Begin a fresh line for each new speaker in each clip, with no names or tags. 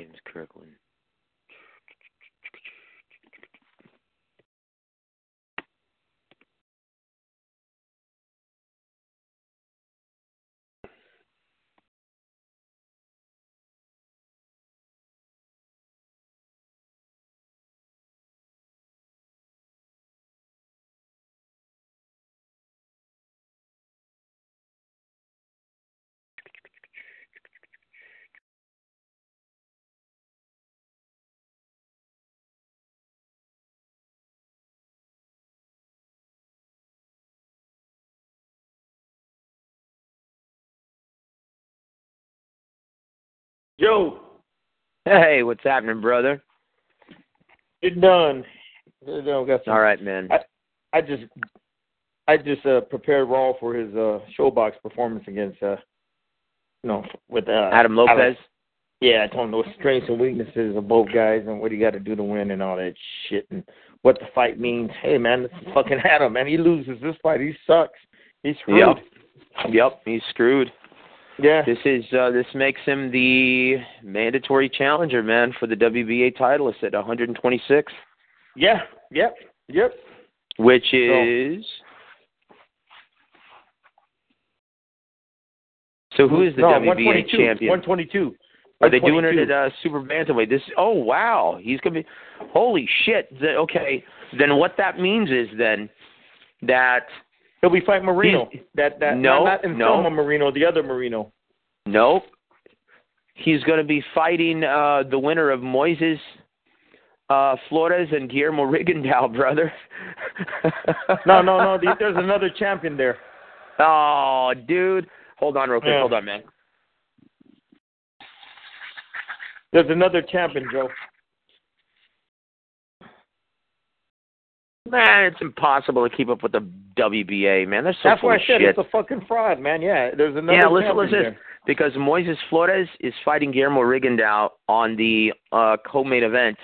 James
Yo,
Hey, what's happening, brother?
it done. Done. Got some,
All right, man.
I just, I just uh, prepared Raw for his uh, ShoBox performance against, uh, you know, with uh,
Adam Lopez.
Alex. Yeah, I told him the strengths and weaknesses of both guys and what he got to do to win and all that shit and what the fight means. Hey, man, this is fucking Adam, man. He loses this fight. He sucks. He's screwed.
Yep. Yep, he's screwed.
Yeah.
This is uh this makes him the mandatory challenger, man, for the WBA title. It's at 126,
Yeah. Yep. Yep.
which is So who is the
no,
WBA champion?
122.
Are they doing it
122.
at uh, super bantamweight? This oh wow, he's gonna be holy shit. Okay, then what that means is then that
He'll be fighting Marino.
He's-
that that
No,
not, not
no.
Marino, the other Marino.
nope, he's gonna be fighting uh the winner of Moises uh Flores and Guillermo Rigondeaux, brother.
No, no, no. the- There's another champion there.
Oh, dude. Hold on real quick.
Yeah.
Hold on, man.
There's another champion, Joe.
Man, it's impossible to keep up with the WBA, man. They're so
That's why I said
shit.
it's a fucking fraud, man. Yeah, there's another
Yeah, listen, listen.
there.
because Moises Flores is fighting Guillermo Rigondeaux on the uh, co-main event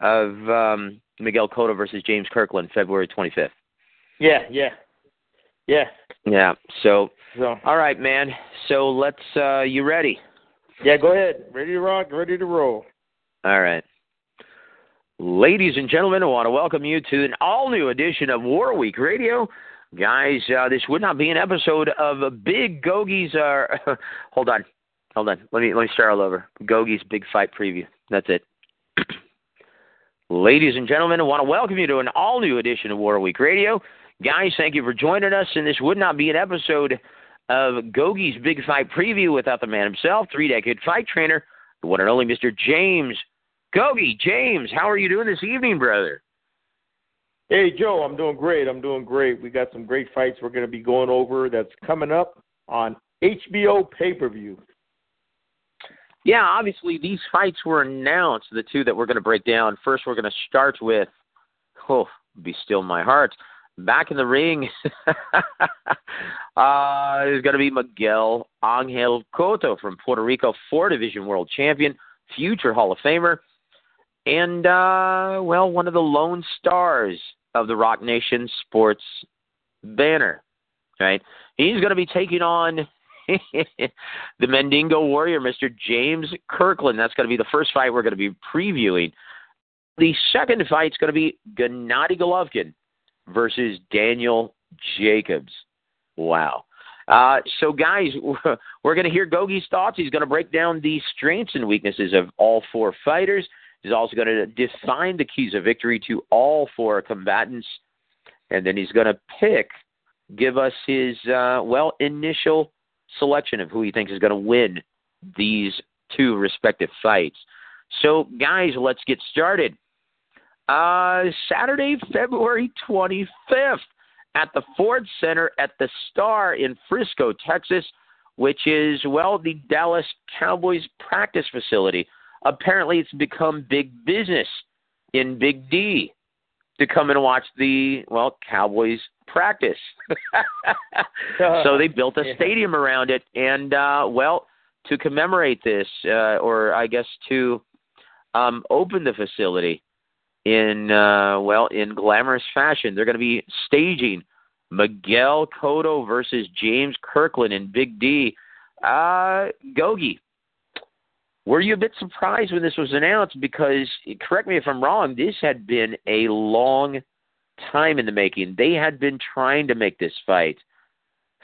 of um, Miguel Cotto versus James Kirkland, February 25th.
Yeah, yeah, yeah.
Yeah. So,
So
all right, man. So let's. Uh, you ready?
yeah, go ahead. Ready to rock, ready to roll.
All right. Ladies and gentlemen, I want to welcome you to an all-new edition of War Week Radio. Guys, uh, this would not be an episode of Big Gogie's. Uh, hold on, hold on. Let me let me start all over. Gogie's Big Fight Preview. That's it. Ladies and gentlemen, I want to welcome you to an all-new edition of War Week Radio. Guys, thank you for joining us, and this would not be an episode of Gogie's Big Fight Preview without the man himself, three-decade fight trainer, the one and only Mr. James Gogi. James, how are you doing this evening, brother?
Hey, Joe, I'm doing great. I'm doing great. We got some great fights we're going to be going over that's coming up on HBO pay per view.
Yeah, obviously these fights were announced. The two that we're going to break down. First, we're going to start with, oh, be still my heart. Back in the ring, uh, is going to be Miguel Angel Cotto from Puerto Rico, four division world champion, future Hall of Famer, and uh, well, one of the lone stars of the Roc Nation Sports banner. Right, he's going to be taking on the Mandingo Warrior, Mr. James Kirkland. That's going to be the first fight we're going to be previewing. The second fight is going to be Gennady Golovkin versus Daniel Jacobs. Wow. Uh, so, guys, we're going to hear Gogi's thoughts. He's going to break down the strengths and weaknesses of all four fighters. He's also going to define the keys of victory to all four combatants. And then he's going to pick, give us his, uh, well, initial selection of who he thinks is going to win these two respective fights. So, guys, let's get started. Uh, Saturday, February 25th at the Ford Center at the Star in Frisco, Texas, which is, well, the Dallas Cowboys practice facility. Apparently, it's become big business in Big D to come and watch the, well, Cowboys practice. so they built a stadium around it. And, uh, well, to commemorate this, uh, or I guess to um, open the facility, in uh, well in glamorous fashion. They're going to be staging Miguel Cotto versus James Kirkland in Big D. Uh, Gogi, were you a bit surprised when this was announced? Because correct me if I'm wrong, this had been a long time in the making. They had been trying to make this fight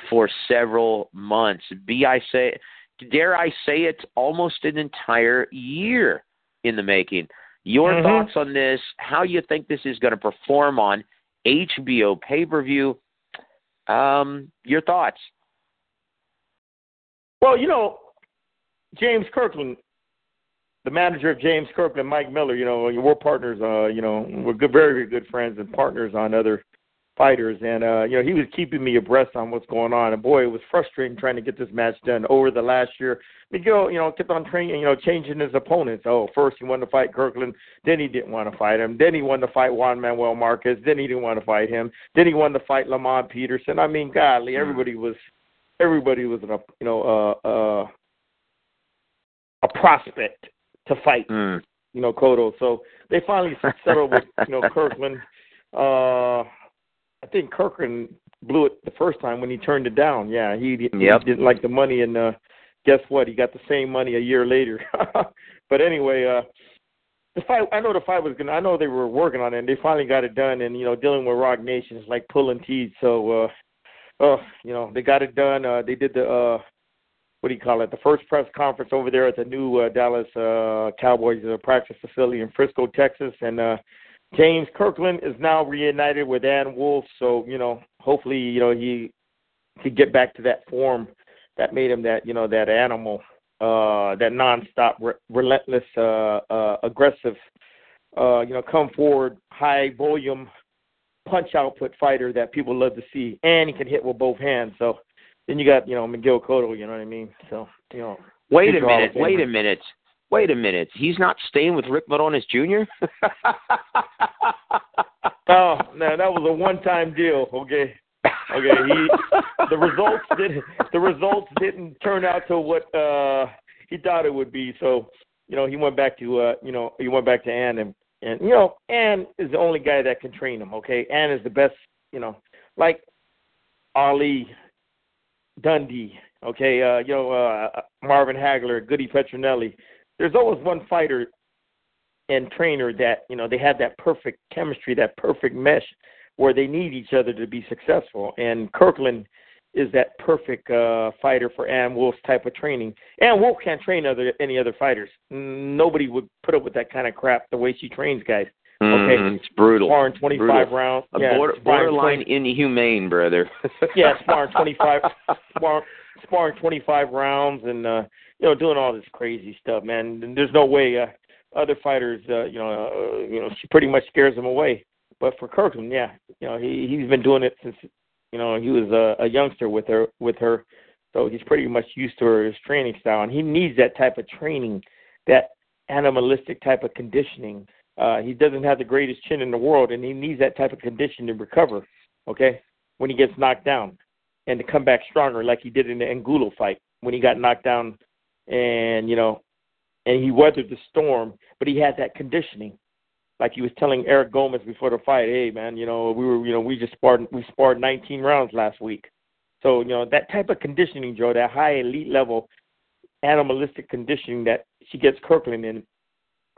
for several months. Be I say, dare I say it's almost an entire year in the making. Your mm-hmm. thoughts on this? How you think this is going to perform on HBO pay per view? Um, your thoughts?
Well, you know, James Kirkland, the manager of James Kirkland, Mike Miller. You know, we're partners. Uh, you know, we're good, very, very good friends and partners on other fighters, and uh, you know he was keeping me abreast on what's going on. And boy, it was frustrating trying to get this match done over the last year. Miguel, you know, kept on training, you know, changing his opponents. Oh, first he wanted to fight Kirkland, then he didn't want to fight him. Then he wanted to fight Juan Manuel Marquez, then he didn't want to fight him. Then he wanted to fight Lamont Peterson. I mean, godly, hmm. everybody was, everybody was a, you know, uh, uh, a prospect to fight.
Mm.
You know, Cotto. So they finally settled with you know Kirkland. Uh, I think Kirkland blew it the first time when he turned it down. Yeah, he, he
yep.
didn't like the money, and uh, guess what? He got the same money a year later. but anyway, uh, the fight. I know the fight was gonna. I know they were working on it. and They finally got it done, and you know, dealing with Roc Nation is like pulling teeth. So, uh, uh, you know, they got it done. Uh, they did the. uh what do you call it? The first press conference over there at the new uh, Dallas uh, Cowboys uh, practice facility in Frisco, Texas, and uh, James Kirkland is now reunited with Ann Wolfe, so you know, hopefully, you know, he could get back to that form that made him that you know that animal, uh, that nonstop, re- relentless, uh, uh, aggressive, uh, you know, come forward, high volume, punch output fighter that people love to see, and he can hit with both hands. So then you got you know Miguel Cotto, you know what I mean? So you know.
Wait a minute! Wait a minute! wait a minute, he's not staying with Rick Morones Jr.
oh no, that was a one-time deal. Okay, okay. He the results didn't the results didn't turn out to what uh he thought it would be. So you know he went back to uh you know he went back to Ann and and you know Ann is the only guy that can train him. Okay, Ann is the best. You know, like Ali, Dundee. Okay, uh, you know uh, Marvin Hagler, Goody Petronelli there's always one fighter and trainer that you know they have that perfect chemistry, that perfect mesh where they need each other to be successful. And Kirkland is that perfect uh, fighter for Ann Wolfe's type of training. Ann Wolfe can't train other any other fighters. Nobody would put up with that kind of crap the way she trains guys. Okay,
mm, it's brutal.
Sparring 25 rounds. Yeah,
border, borderline 20, inhumane, brother.
yeah, sparring 25, sparring, sparring 25 rounds, and uh, you know, doing all this crazy stuff, man. And there's no way uh, other fighters, uh, you know, uh, you know, she pretty much scares them away. But for Kirkland, yeah, you know, he he's been doing it since, you know, he was a, a youngster with her with her, so he's pretty much used to her his training style, and he needs that type of training, that animalistic type of conditioning. Uh, he doesn't have the greatest chin in the world, and he needs that type of condition to recover. Okay, when he gets knocked down, and to come back stronger, like he did in the Angulo fight when he got knocked down and you know, and he weathered the storm. But he had that conditioning, like he was telling Eric Gomez before the fight. Hey, man, you know, we were, you know, we just sparred, we sparred 19 rounds last week. So you know that type of conditioning, Joe, that high elite level animalistic conditioning that she gets Kirkland in,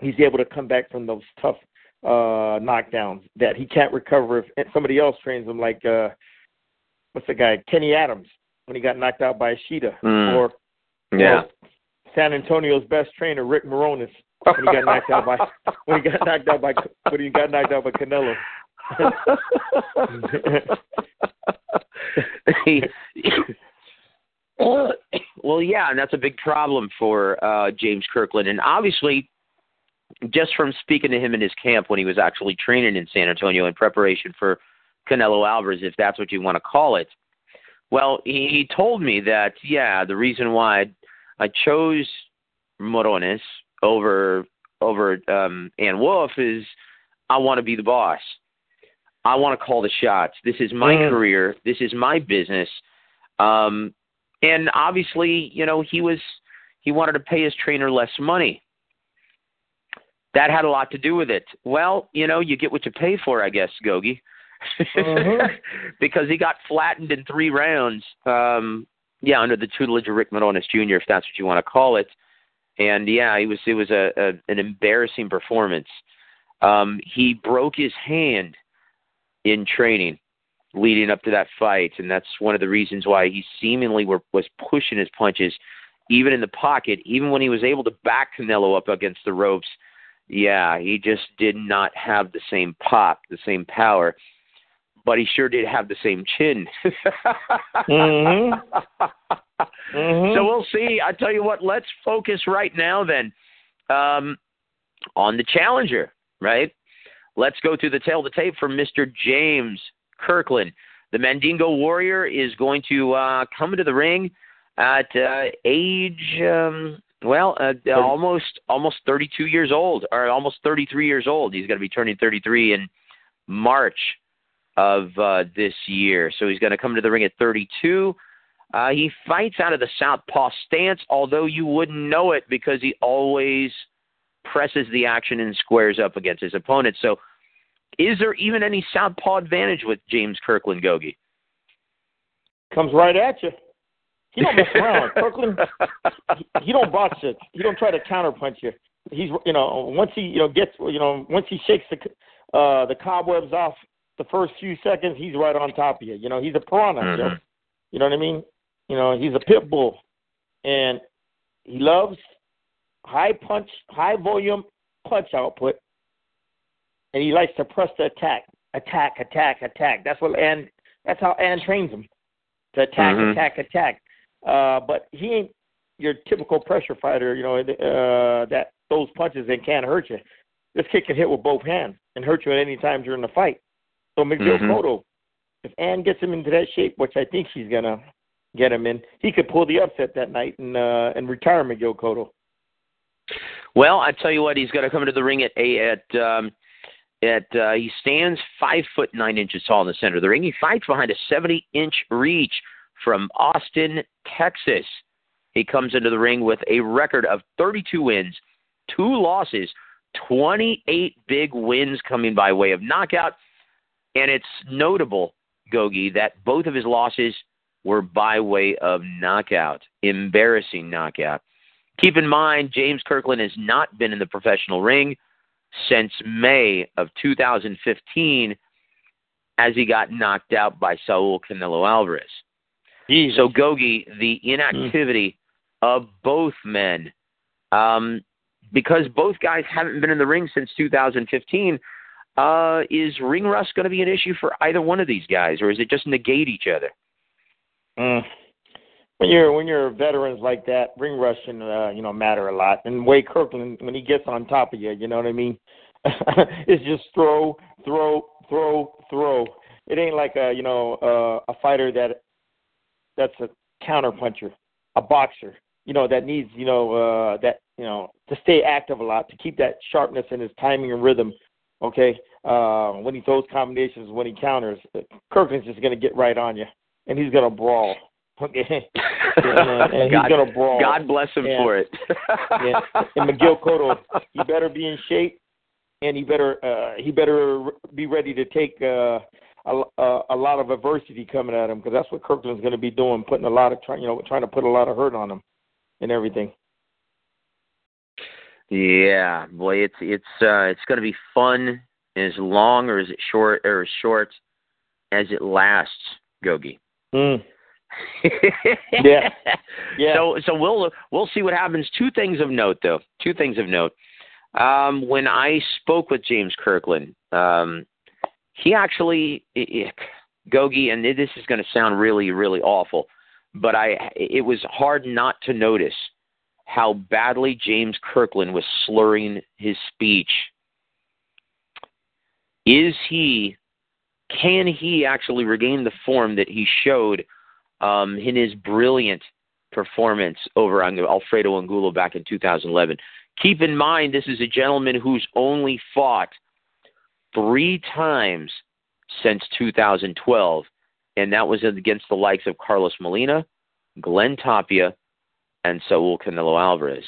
he's able to come back from those tough uh knockdowns that he can't recover if somebody else trains him like uh what's the guy Kenny Adams when he got knocked out by Ishida
Mm.
or
Yeah.
or San Antonio's best trainer Rick Morones when he got knocked out by when he got knocked out by when he got knocked out by Canelo.
Well, yeah, and that's a big problem for uh, James Kirkland. And obviously, just from speaking to him in his camp when he was actually training in San Antonio in preparation for Canelo Alvarez, if that's what you want to call it. Well, he, told me that yeah, the reason why I, I chose Morones over over um, Ann Wolfe is I want to be the boss. I want to call the shots. This is my
Mm.
career. This is my business. Um, and obviously, you know, he was he wanted to pay his trainer less money. That had a lot to do with it. Well, you know, you get what you pay for, I guess, Gogi.
Mhm.
because he got flattened in three rounds. Um, yeah, under the tutelage of Rick Morones Jr., if that's what you want to call it. And yeah, it was it was a, a an embarrassing performance. Um, he broke his hand in training leading up to that fight, and that's one of the reasons why he seemingly were, was pushing his punches, even in the pocket, even when he was able to back Canelo up against the ropes. Yeah, he just did not have the same pop, the same power, but he sure did have the same chin.
Mhm. Mhm.
So we'll see. I tell you what, let's focus right now then um, on the challenger, right? Let's go through the tail of the tape from Mr. James Kirkland. The Mandingo Warrior is going to uh, come into the ring at uh, age, um, well, uh, almost almost 32 years old, or almost 33 years old. He's going to be turning 33 in March of uh, this year. So he's going to come to the ring at 32. Uh, he fights out of the southpaw stance, although you wouldn't know it because he always presses the action and squares up against his opponent. So, is there even any southpaw advantage with James Kirkland Gogi?
comes right at you. He don't mess around. Kirkland, he, don't box you. He don't try to counterpunch you. He's you know once he you know gets you know once he shakes the uh the cobwebs off the first few seconds, he's right on top of you. You know he's a piranha.
Mhm.
Joe. You know what I mean? You know he's a pit bull, and he loves high punch, high volume punch output, and he likes to press the attack, attack, attack, attack. That's what Ann. That's how Ann trains him to attack,
Mhm.
attack, attack. Uh, but he ain't your typical pressure fighter. You know uh, that those punches and can't hurt you. This kid can hit with both hands and hurt you at any time during the fight. So Miguel
Mhm.
Cotto, if Ann gets him into that shape, which I think she's gonna get him in, he could pull the upset that night and uh, and retire Miguel Cotto.
Well, I tell you what, he's going to come into the ring at a at um, at uh, he stands five foot nine inches tall in the center of the ring. He fights behind a seventy inch reach from Austin, Texas. He comes into the ring with a record of thirty two wins, two losses, twenty eight big wins coming by way of knockout, and it's notable, Gogi, that both of his losses were by way of knockout, embarrassing knockout. Keep in mind, James Kirkland has not been in the professional ring since May of 2015 as he got knocked out by Saul Canelo Alvarez. So, Gogi, the inactivity of both men, um, because both guys haven't been in the ring since 2015, uh, is ring rust going to be an issue for either one of these guys, or is it just negate each other?
Mm. When you're when you're veterans like that, ring rust can uh, you know matter a lot. And Wade Kirkland, when he gets on top of you, you know what I mean. it's just throw, throw, throw, throw. It ain't like a you know uh, a fighter that that's a counter puncher, a boxer. You know that needs you know uh, that you know to stay active a lot to keep that sharpness in his timing and rhythm. Okay, uh, when he throws combinations, when he counters, Kirkland's just gonna get right on you, and he's gonna brawl. Okay, and, and
God,
he's gonna brawl.
God bless him
Yeah.
for it.
Yeah. And Miguel Cotto, he better be in shape, and he better uh, he better be ready to take uh, a, a, a lot of adversity coming at him because that's what Kirkland's going to be doing, putting a lot of trying, you know, trying to put a lot of hurt on him and everything.
Yeah, boy, it's it's uh, it's going to be fun as long or is it short or as short as it lasts, Gogi.
Mm. yeah. Yeah.
So so we'll we'll see what happens. Two things of note though. Two things of note. Um, when I spoke with James Kirkland, um, he actually it, Gogi, and this is going to sound really really awful, but I it was hard not to notice how badly James Kirkland was slurring his speech. Is he can he actually regain the form that he showed um, in his brilliant performance over Alfredo Angulo back in 2011? Keep in mind, this is a gentleman who's only fought three times since 2012, and that was against the likes of Carlos Molina, Glenn Tapia, and Saul Canelo Alvarez.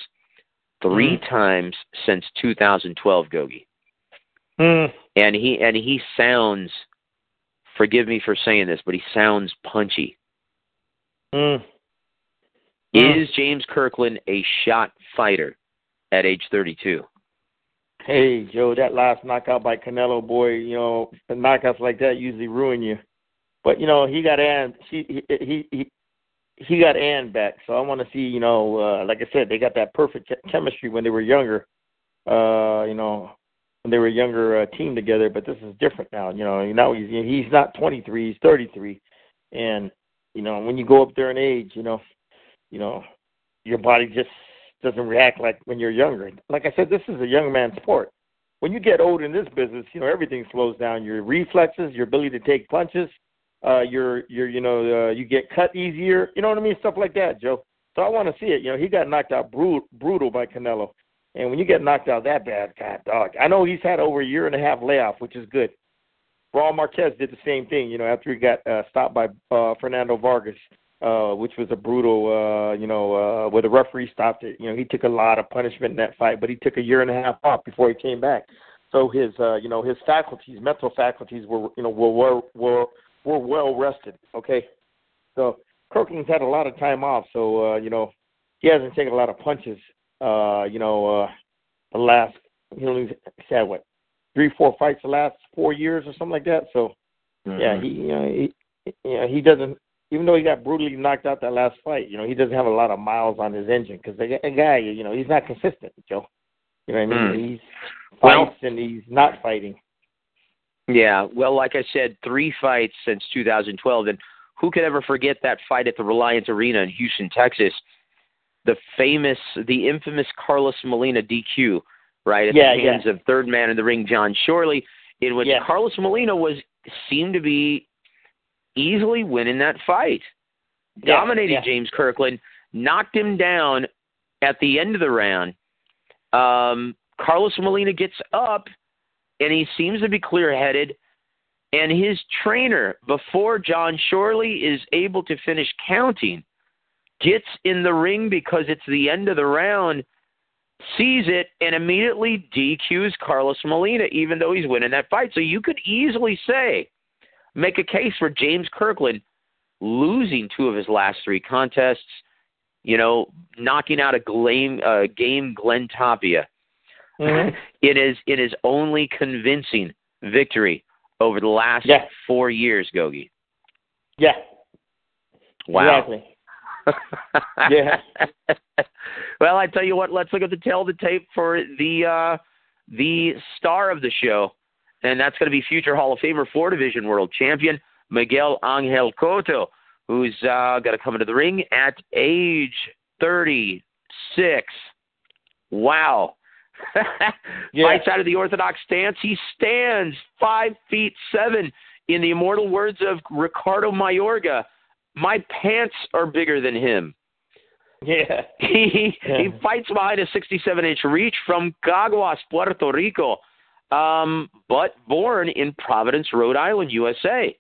Three mm. times since 2012, Gogi.
Mm.
And he and he sounds forgive me for saying this, but he sounds punchy.
Mm.
Is James Kirkland a shot fighter at age 32?
Hey, Joe, that last knockout by Canelo, boy, you know, knockouts like that usually ruin you. But you know, he got Ann. She, he, he, he got Ann back. So I want to see, you know, uh, like I said, they got that perfect chemistry when they were younger. Uh, you know, when they were a younger uh, team together. But this is different now. You know, now he's he's not 23, he's 33, and you know, when you go up there in age, you know, you know, your body just doesn't react like when you're younger. Like I said, this is a young man's sport. When you get old in this business, you know everything slows down. Your reflexes, your ability to take punches, uh, your your you know uh, you get cut easier. You know what I mean? Stuff like that, Joe. So I want to see it. You know, he got knocked out brutal, brutal by Canelo. And when you get knocked out that bad, God, dog. I know he's had over a year and a half layoff, which is good. Raul Marquez did the same thing, you know, after he got uh, stopped by uh, Fernando Vargas, uh, which was a brutal, uh, you know, uh, where the referee stopped it. You know, he took a lot of punishment in that fight, but he took a year and a half off before he came back. So his, uh, you know, his faculties, mental faculties were, you know, were were were, were well rested. Okay, so Kirkland's had a lot of time off, so uh, you know, he hasn't taken a lot of punches uh, you know, uh, the last, he only had what, three, four fights the last four years or something like that. So, mm-hmm. yeah, he, you know, he, you know, he doesn't, even though he got brutally knocked out that last fight, you know, he doesn't have a lot of miles on his engine because the guy, you know, he's not consistent, Joe. You know what I mean? Mm. He's fights well, and he's not fighting.
Yeah, well, like I said, three fights since 2012, and who could ever forget that fight at the Reliant Arena in Houston, Texas? the famous, the infamous Carlos Molina DQ, right at
yeah,
the hands
yeah.
of third man in the ring, Jon Schorle, in which
yeah.
Carlos Molina was seemed to be easily winning that fight,
yeah,
dominating
yeah.
James Kirkland, knocked him down at the end of the round. Um, Carlos Molina gets up, and he seems to be clear-headed. And his trainer, before Jon Schorle is able to finish counting, gets in the ring because it's the end of the round, sees it, and immediately DQs Carlos Molina, even though he's winning that fight. So you could easily say, make a case for James Kirkland losing two of his last three contests, you know, knocking out a game, uh, game Glenn Tapia.
Mm-hmm.
it is it is only convincing victory over the last
yeah.
four years, Gogi.
Yeah.
Wow.
Exactly yeah.
well, I tell you what. Let's look at the tail of the tape for the uh, the star of the show, and that's going to be future Hall of Famer, four division world champion Miguel Angel Cotto, who's uh, going to come into the ring at age 36. Wow.
yeah.
Fights out of the orthodox stance. He stands five feet seven. In the immortal words of Ricardo Mayorga, my pants are bigger than him.
Yeah.
He
yeah.
he fights behind a 67 inch reach from Caguas, Puerto Rico, um, but born in Providence, Rhode Island, USA.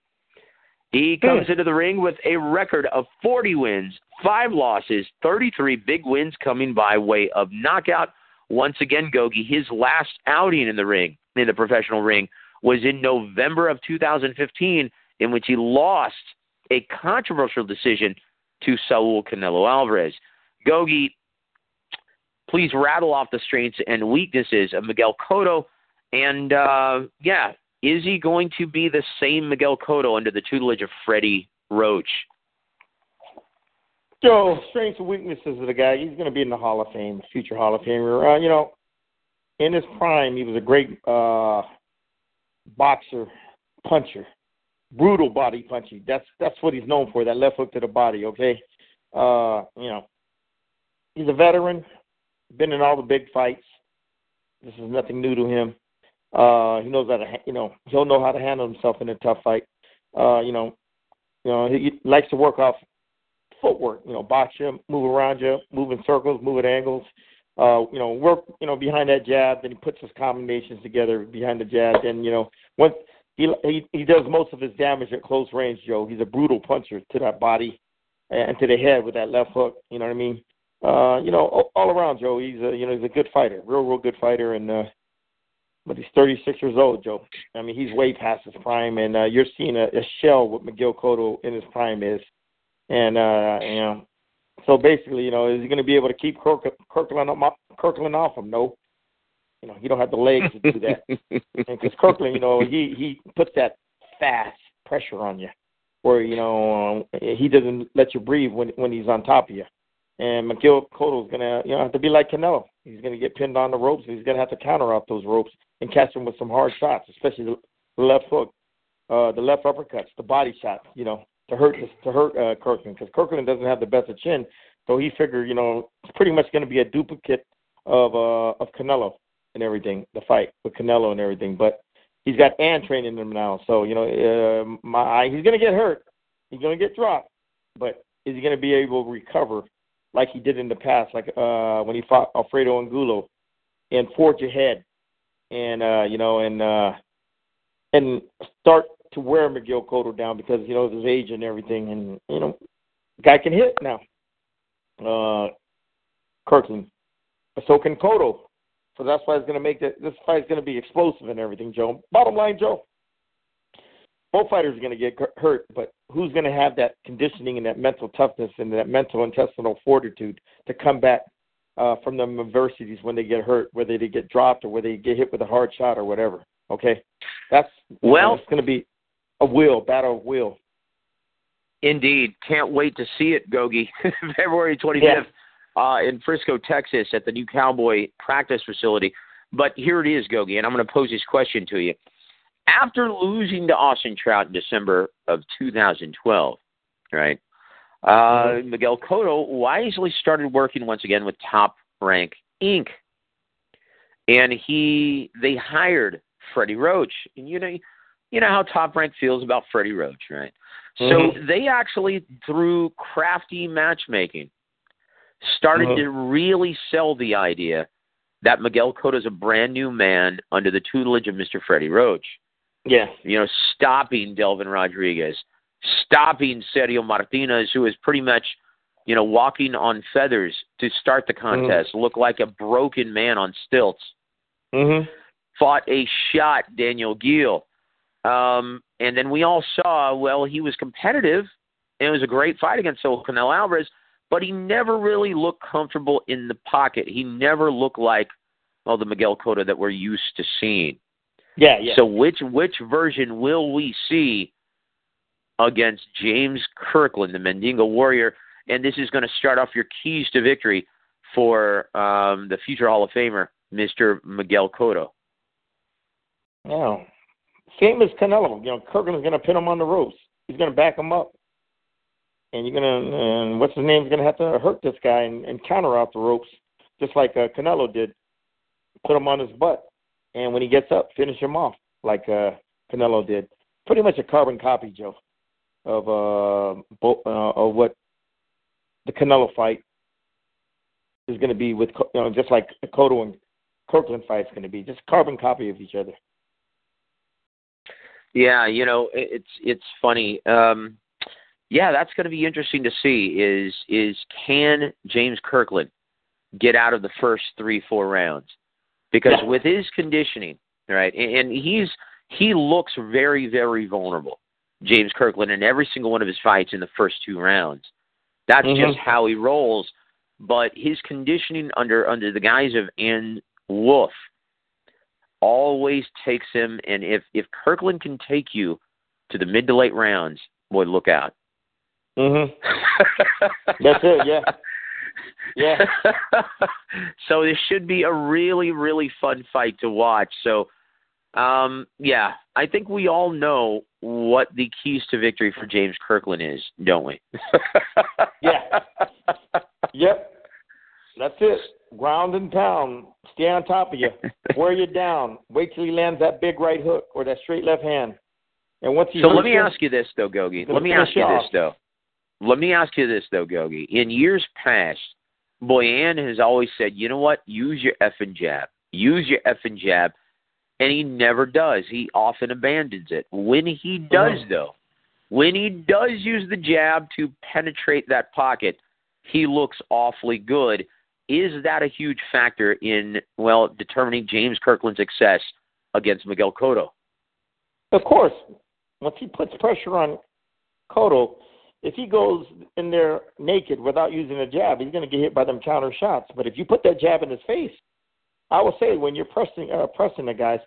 He hmm. comes into the ring with a record of 40 wins, five losses, 33 big wins coming by way of knockout. Once again, Gogi, his last outing in the ring, in the professional ring, was in November of 2015, in which he lost a controversial decision to Saul Canelo Alvarez. Gogi, please rattle off the strengths and weaknesses of Miguel Cotto. And uh, yeah, is he going to be the same Miguel Cotto under the tutelage of Freddie Roach?
So, strengths and weaknesses of the guy. He's going to be in the Hall of Fame, future Hall of Famer. Uh, you know, in his prime, he was a great uh, boxer, puncher, brutal body punching. That's that's what he's known for. That left hook to the body. Okay, uh, you know, he's a veteran, been in all the big fights. This is nothing new to him. Uh, he knows how to, you know, he'll know how to handle himself in a tough fight. Uh, you know, you know, he likes to work off footwork. You know, box you, move around you, move in circles, move at angles. Uh, you know, work, you know, behind that jab. Then he puts his combinations together behind the jab. And you know, once he he he does most of his damage at close range, Joe. He's a brutal puncher to that body and to the head with that left hook. You know what I mean? Uh, you know, all around, Joe. He's a you know he's a good fighter, real real good fighter, and uh, but he's 36 years old, Joe. I mean, he's way past his prime, and uh, you're seeing a, a shell what Miguel Cotto in his prime is, and uh, you know, so basically, you know, is he going to be able to keep Kirk, Kirkland, Kirkland off him? No, you know, he don't have the legs to do that, because Kirkland, you know, he he puts that fast pressure on you, where you know um, he doesn't let you breathe when when he's on top of you. And Miguel Cotto's gonna, you know, have to be like Canelo. He's gonna get pinned on the ropes. He's gonna have to counter out those ropes and catch him with some hard shots, especially the left hook, uh, the left uppercuts, the body shots. You know, to hurt to hurt uh, Kirkland because Kirkland doesn't have the best of chin. So he figured, you know, it's pretty much going to be a duplicate of uh, of Canelo and everything, the fight with Canelo and everything. But he's got Ann training him now, so you know, uh, my he's going to get hurt. He's going to get dropped, but is he going to be able to recover like he did in the past, like uh, when he fought Alfredo Angulo, and forge ahead, and uh, you know, and uh, and start to wear Miguel Cotto down because you know his age and everything, and you know, guy can hit now. Uh, Kirkland, so can Cotto. So that's why it's going to make this fight is going to be explosive and everything, Joe. Bottom line, Joe, both fighters are going to get hurt, but who's going to have that conditioning and that mental toughness and that mental intestinal fortitude to come back uh, from the adversities when they get hurt, whether they get dropped or whether they get hit with a hard shot or whatever. Okay, that's
well,
it's going to be a will battle of will.
Indeed, can't wait to see it, Gogi. February twenty fifth yeah. uh, in Frisco, Texas, at the new Cowboy practice facility. But here it is, Gogi, and I'm going to pose this question to you after losing to Austin Trout in December of 2012, right? Uh, mm-hmm. Miguel Cotto wisely started working once again with Top Rank Inc. And he they hired Freddie Roach. And you know you know how Top Rank feels about Freddie Roach, right? Mm-hmm. So they actually through crafty matchmaking started mm-hmm. to really sell the idea that Miguel Cotto is a brand new man under the tutelage of Mr. Freddie Roach.
Yeah.
You know, stopping Delvin Rodriguez, stopping Sergio Martinez, who is pretty much, you know, walking on feathers to start the contest, mm-hmm. looked like a broken man on stilts.
Mm-hmm.
Fought a shot Daniel Geale. Um, and then we all saw, well, he was competitive, and it was a great fight against Saul Canelo Alvarez, but he never really looked comfortable in the pocket. He never looked like, well, the Miguel Cotto that we're used to seeing.
Yeah, yeah.
So which which version will we see against James Kirkland, the Mandingo Warrior? And this is going to start off your keys to victory for um, the future Hall of Famer, Mr. Miguel Cotto.
Yeah. Same as Canelo. You know, Kirkland's going to pin him on the ropes. He's going to back him up. And you're going to, and what's his name's going to have to hurt this guy and, and counter out the ropes, just like uh, Canelo did. Put him on his butt and when he gets up, finish him off like uh, Canelo did. Pretty much a carbon copy, Joe, of uh, bo- uh of what the Canelo fight is going to be with you know just like the Cotto and Kirkland fight is going to be, just carbon copy of each other.
Yeah, you know it's it's funny. Um, yeah, that's going to be interesting to see. Is is can James Kirkland get out of the first three four rounds? because yeah. with his conditioning, right, and he's he looks very, very vulnerable. James Kirkland in every single one of his fights in the first two rounds. That's
Mhm.
just how he rolls. But his conditioning under under the guise of Ann Wolfe always takes him. And if if Kirkland can take you to the mid to late rounds, boy, look out.
Mhm. That's it, yeah. Yeah.
so this should be a really, really fun fight to watch. So, um, yeah, I think we all know what the keys to victory for James Kirkland is, don't we?
Yeah. Yep. That's it. Ground and pound. Stay on top of you. Wear you down. Wait till he lands that big right hook or that straight left hand. And once he
So let me
you-
ask you this though, Gogi. Let me ask you
you
this though. Let me ask you this though, Gogi. In years past, Boyan has always said, you know what? Use your effing jab. Use your effing jab. And he never does. He often abandons it. When he does,
Mhm.
though, when he does use the jab to penetrate that pocket, he looks awfully good. Is that a huge factor in, well, determining James Kirkland's success against Miguel Cotto?
Of course, once he puts pressure on Cotto, if he goes in there naked without using a jab, he's going to get hit by them counter shots. But if you put that jab in his face, I will say when you're pressing uh, pressing a guy,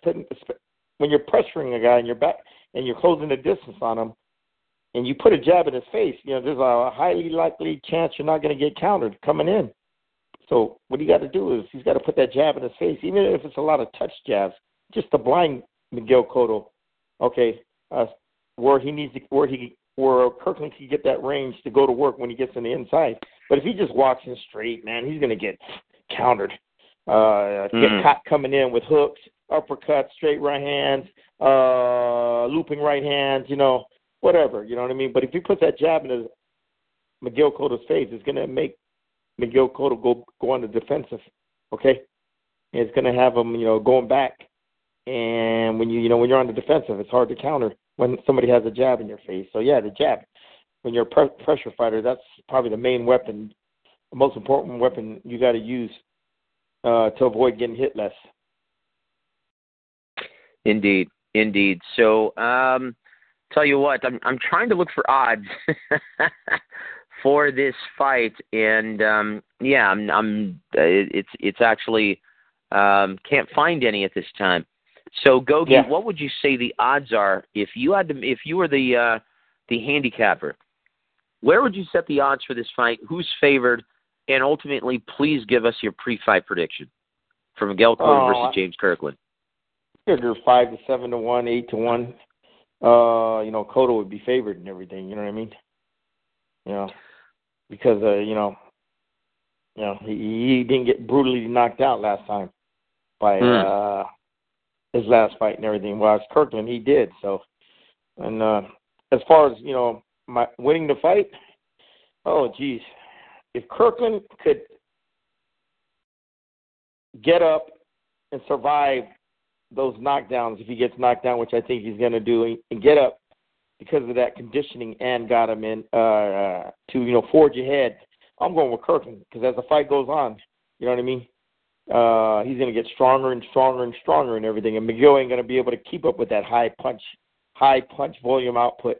when you're pressuring a guy and you're back and you're closing the distance on him, and you put a jab in his face, you know there's a highly likely chance you're not going to get countered coming in. So what he got to do is he's got to put that jab in his face, even if it's a lot of touch jabs, just to blind Miguel Cotto. Okay, uh, where he needs to, where he, where Kirkland can get that range to go to work when he gets on the inside. But if he just walks in straight, man, he's going to get countered. Uh, get
Mhm.
caught coming in with hooks, uppercuts, straight right hands, uh, looping right hands, you know, whatever, you know what I mean? But if he puts that jab in his Miguel Cotto's face, it's going to make Miguel Cotto go go on the defensive. Okay, and it's going to have him, you know, going back. And when you you know when you're on the defensive, it's hard to counter when somebody has a jab in your face. So yeah, the jab. When you're a pre- pressure fighter, that's probably the main weapon, the most important weapon you got to use uh, to avoid getting hit less.
Indeed, indeed. So, um, tell you what, I'm I'm trying to look for odds for this fight, and um, yeah, I'm I'm uh, it's it's actually um, can't find any at this time. So, Gogi,
Yeah.
what would you say the odds are if you had to if you were the uh, the handicapper? Where would you set the odds for this fight? Who's favored? And ultimately, please give us your pre-fight prediction for Miguel Cotto
Oh,
versus James Kirkland.
Figure five to seven to one, eight to one. Uh, you know, Cotto would be favored and everything. You know what I mean? You know, because uh, you know, you know, he, he didn't get brutally knocked out last time by
Hmm.
uh his last fight and everything. Whereas Kirkland, he did. So, and uh as far as you know, my winning the fight, oh geez, if Kirkland could get up and survive those knockdowns, if he gets knocked down, which I think he's going to do, and- get up because of that conditioning and got him in uh, uh to you know forge ahead. I'm going with Kirkland because as the fight goes on, you know what I mean. Uh, he's going to get stronger and stronger and stronger and everything, and McGill ain't going to be able to keep up with that high punch, high punch volume output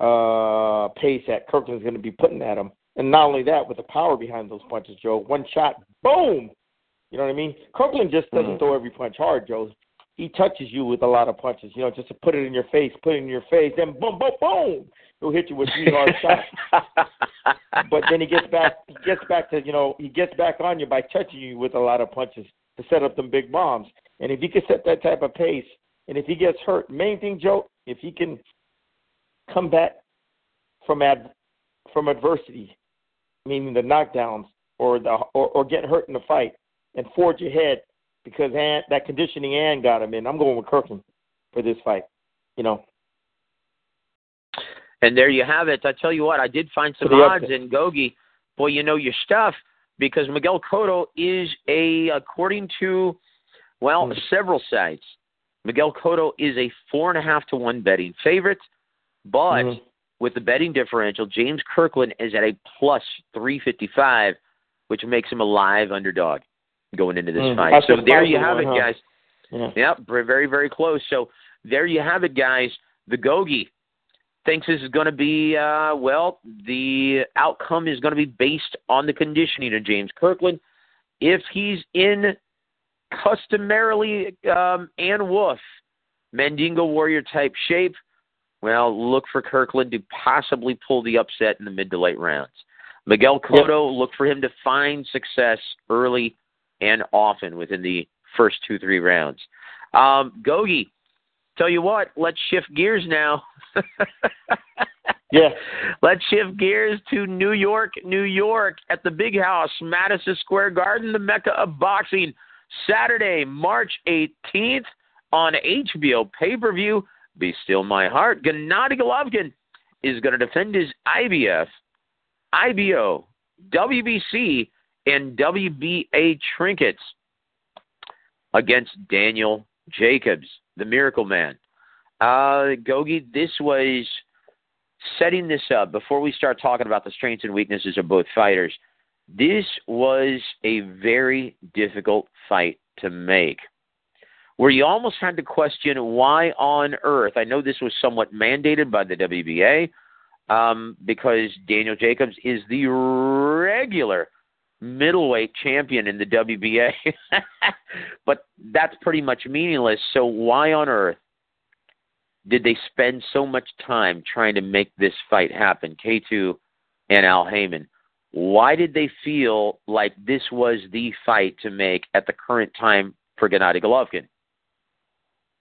uh, pace that Kirkland's going to be putting at him. And not only that, with the power behind those punches, Joe, one shot, boom. You know what I mean? Kirkland just doesn't
Mhm.
throw every punch hard, Joe. He touches you with a lot of punches. You know, just to put it in your face, put it in your face, then boom, boom, boom. He'll hit you with three hard shots. But then he gets back. He gets back to you know. He gets back on you by touching you with a lot of punches to set up them big bombs. And if he can set that type of pace, and if he gets hurt, main thing, Joe, if he can come back from ad from adversity, meaning the knockdowns or the or, or getting hurt in the fight, and forge ahead because Ann, that conditioning and got him in. I'm going with Kirkland for this fight. You know,
And there you have it. I tell you what, I did find some odds in Gogi. Boy, you know your stuff because Miguel Cotto is a, according to, well,
Hmm.
several sites, Miguel Cotto is a four and a half to one betting favorite, but
Mhm.
With the betting differential, James Kirkland is at a plus three fifty five, which makes him a live underdog going into this
Mhm.
fight. So there you have it,
huh?
guys.
yeah.
Yep, very, very, close. So there you have it, guys. The Gogi thinks this is going to be, uh, well, the outcome is going to be based on the conditioning of James Kirkland. If he's in customarily um, Ann Wolfe, Mandingo Warrior type shape, well, look for Kirkland to possibly pull the upset in the mid to late rounds. Miguel Cotto, yep. look for him to find success early and often within the first two, three rounds. Um, Gogi, tell you what, let's shift gears now.
yeah.
Let's shift gears to New York, New York at the Big House, Madison Square Garden, the Mecca of boxing, Saturday, March 18th on HBO pay per view. Be Still My Heart. Gennady Golovkin is going to defend his IBF, IBO, WBC, and WBA trinkets against Daniel Jacobs, the Miracle Man. Uh, Gogi, this was setting this up before we start talking about the strengths and weaknesses of both fighters. This was a very difficult fight to make where you almost had to question why on earth. I know this was somewhat mandated by the WBA um, because Daniel Jacobs is the regular middleweight champion in the WBA, but that's pretty much meaningless. So why on earth did they spend so much time trying to make this fight happen? K2 and Al Haymon. Why did they feel like this was the fight to make at the current time for Gennady Golovkin?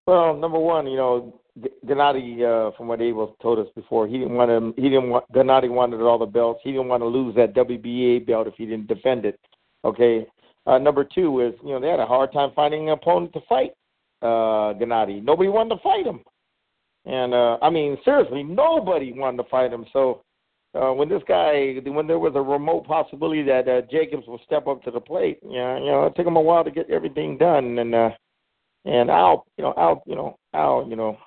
Well, number one, you know, Gennady, uh, from what Abel told us before, he didn't want to. He didn't want Gennady wanted all the belts. He didn't want to lose that WBA belt if he didn't defend it. Okay. Uh, number two is, you know, they had a hard time finding an opponent to fight uh, Gennady. Nobody wanted to fight him, and uh, I mean, seriously, nobody wanted to fight him. So uh, when this guy, when there was a remote possibility that uh, Jacobs will step up to the plate, you know, you know, it took him a while to get everything done, and uh, and Al, you know, Al, you know, Al, you know,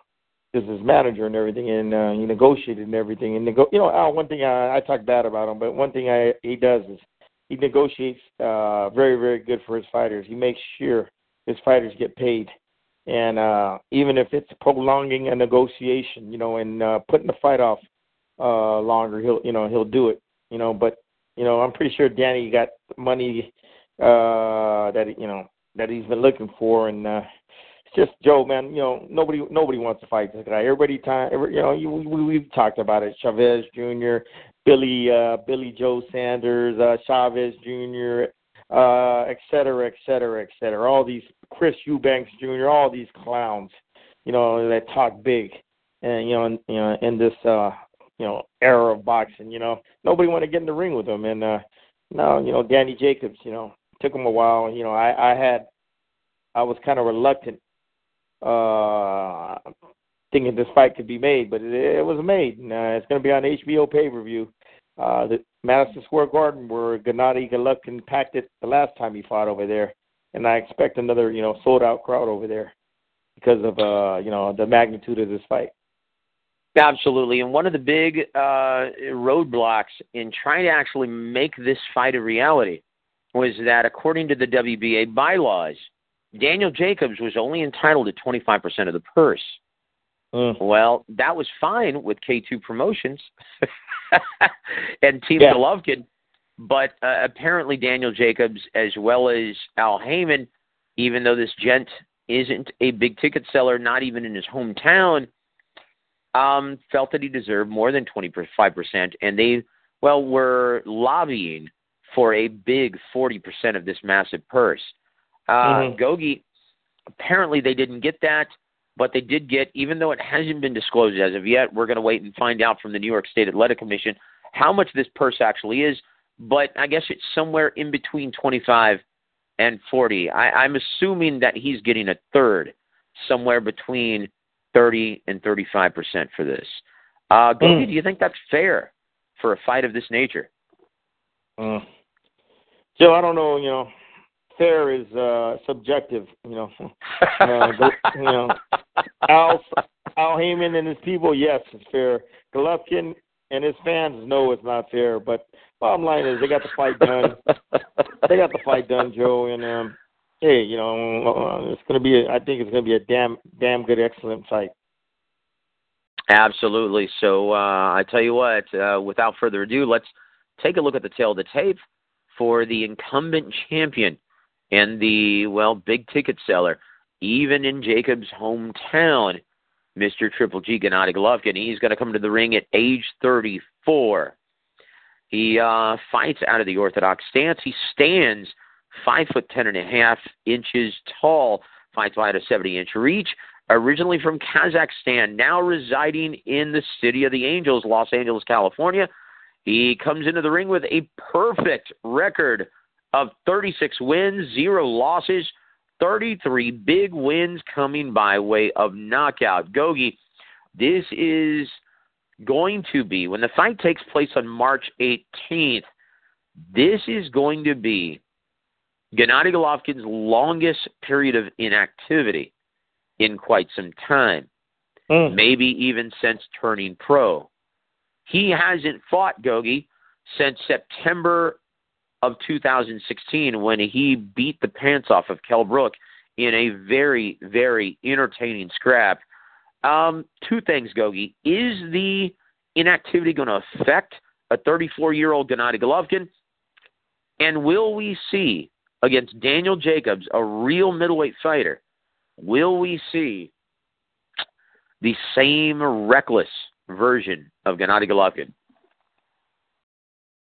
is his manager and everything, and uh, he negotiated and everything. And nego- you know, Al, one thing I, I talk bad about him, but one thing I he does is he negotiates uh, very, very good for his fighters. He makes sure his fighters get paid, and uh, even if it's prolonging a negotiation, you know, and uh, putting the fight off uh, longer, he'll, you know, he'll do it. You know, but you know, I'm pretty sure Danny got money uh, that you know that he's been looking for, and uh, just Joe, man. You know, nobody nobody wants to fight this guy. Everybody time, every, you know, you, we we've talked about it. Chavez Jr., Billy uh, Billy Joe Saunders, uh, Chavez Jr., uh, et cetera, et cetera, et cetera. All these Chris Eubanks Jr., all these clowns, you know, that talk big, and you know, in, you know, in this uh, you know era of boxing, you know, nobody want to get in the ring with him. And uh, now, you know, Danny Jacobs, you know, took him a while. You know, I I had I was kind of reluctant uh, thinking this fight could be made, but it, it was made. And, uh, it's going to be on HBO pay per view. Uh, the Madison Square Garden, where Gennady Golovkin packed it the last time he fought over there, and I expect another, you know, sold out crowd over there because of, uh, you know, the magnitude of this fight.
Absolutely, and one of the big uh, roadblocks in trying to actually make this fight a reality was that, according to the WBA bylaws, Daniel Jacobs was only entitled to 25% of the purse. Mm. Well, that was fine with K2 Promotions and Team yeah. Golovkin, but uh, apparently Daniel Jacobs, as well as Al Haymon, even though this gent isn't a big ticket seller, not even in his hometown, um, felt that he deserved more than 25%, and they, well, were lobbying for a big 40% of this massive purse. Uh, mm-hmm. Gogi, apparently they didn't get that, but they did get, even though it hasn't been disclosed as of yet, we're going to wait and find out from the New York State Athletic Commission how much this purse actually is. But I guess it's somewhere in between 25 and 40. I, I'm assuming that he's getting a third, somewhere between 30 and 35 percent for this. Uh, Gogi, mm. do you think that's fair for a fight of this nature?
Uh, Joe, I don't know. You know, fair is uh subjective, you know. uh, you know, Al Al Haymon and his people, yes, it's fair. Golovkin and his fans know it's not fair, but bottom line is they got the fight done. they got the fight done, Joe, and um hey, you know, uh, it's to be. A, I think it's to be a damn, damn good, excellent fight.
Absolutely. So uh, I tell you what, uh, without further ado, let's take a look at the tale of the tape for the incumbent champion and the well big ticket seller, even in Jacob's hometown, Mr. Triple G Gennady Golovkin. He's going to come to the ring at age 34. He uh, fights out of the orthodox stance. He stands five foot ten and a half inches tall, fights by a 70 inch reach. Originally from Kazakhstan, now residing in the city of the Angels, Los Angeles, California. He comes into the ring with a perfect record of 36 wins, zero losses, 33 big wins coming by way of knockout. Gogi, this is going to be, when the fight takes place on March 18th, this is going to be Gennady Golovkin's longest period of inactivity in quite some time, mm. maybe even since turning pro. He hasn't fought Gogi since September of 2016 when he beat the pants off of Kell Brook in a very, very entertaining scrap. Um, two things, Gogi. Is the inactivity going to affect a 34 year old Gennady Golovkin? And will we see against Daniel Jacobs, a real middleweight fighter, will we see the same reckless version of Gennady Golovkin?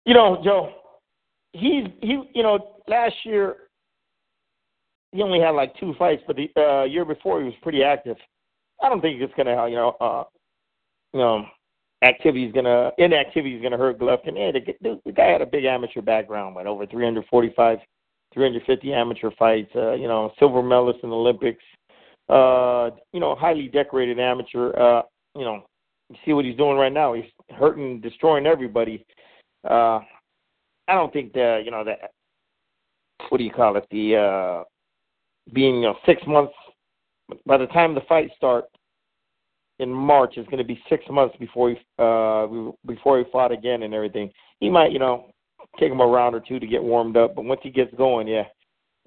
You know, Joe, he's he. You know, last year he only had like two fights, but the uh, year before he was pretty active. I don't think it's gonna, you know, uh, you know, activity is gonna inactivity is gonna hurt Golovkin. Yeah, the, the guy had a big amateur background, went over 345, 350 amateur fights. Uh, you know, silver medalist in the Olympics. Uh, you know, highly decorated amateur. Uh, you know, you see what he's doing right now. He's hurting, destroying everybody. Uh, I don't think the you know the What do you call it? The uh, being you know six months. By the time the fight starts in March, it's going to be six months before he uh, before he fought again and everything. He might you know take him a round or two to get warmed up, but once he gets going, yeah,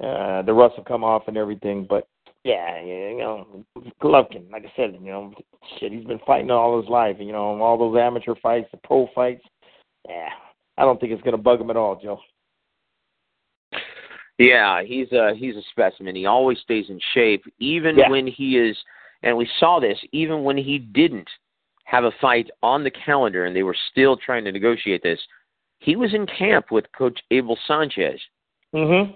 uh, the rust will come off and everything. But yeah, you know, Golovkin, like I said, you know, shit, he's been fighting all his life. You know, all those amateur fights, the pro fights. Yeah, I don't think it's going to bug him at all, Joe.
Yeah, he's a he's a specimen. He always stays in shape, even yeah. when he is. And we saw this even when he didn't have a fight on the calendar, and they were still trying to negotiate this. He was in camp with Coach Abel Sanchez.
Mhm.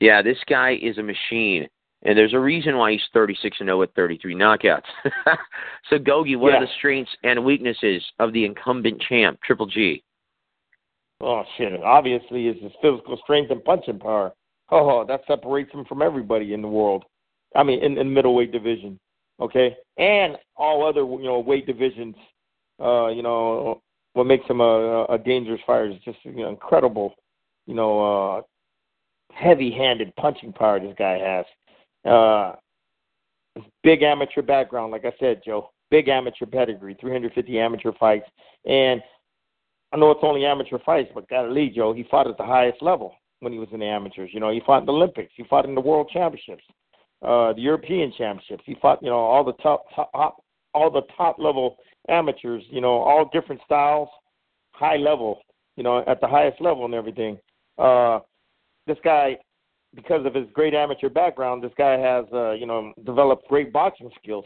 Yeah, this guy is a machine. And there's a reason why he's 36 and 0 with 33 knockouts. so, Gogi, what yeah. are the strengths and weaknesses of the incumbent champ, Triple G?
Oh shit! Obviously, is his physical strength and punching power. Oh, that separates him from everybody in the world. I mean, in, in middleweight division, okay, and all other you know weight divisions. Uh, you know, what makes him a, a dangerous fighter is just you know, incredible. You know, uh, heavy-handed punching power this guy has. Uh, big amateur background, like I said, Joe. Big amateur pedigree, 350 amateur fights, and I know it's only amateur fights, but golly, Joe, he fought at the highest level when he was in the amateurs. You know, he fought in the Olympics, he fought in the World Championships, uh, the European Championships. He fought, you know, all the top, top all the top level amateurs. You know, all different styles, high level. You know, at the highest level and everything. Uh, this guy because of his great amateur background, this guy has, uh, you know, developed great boxing skills.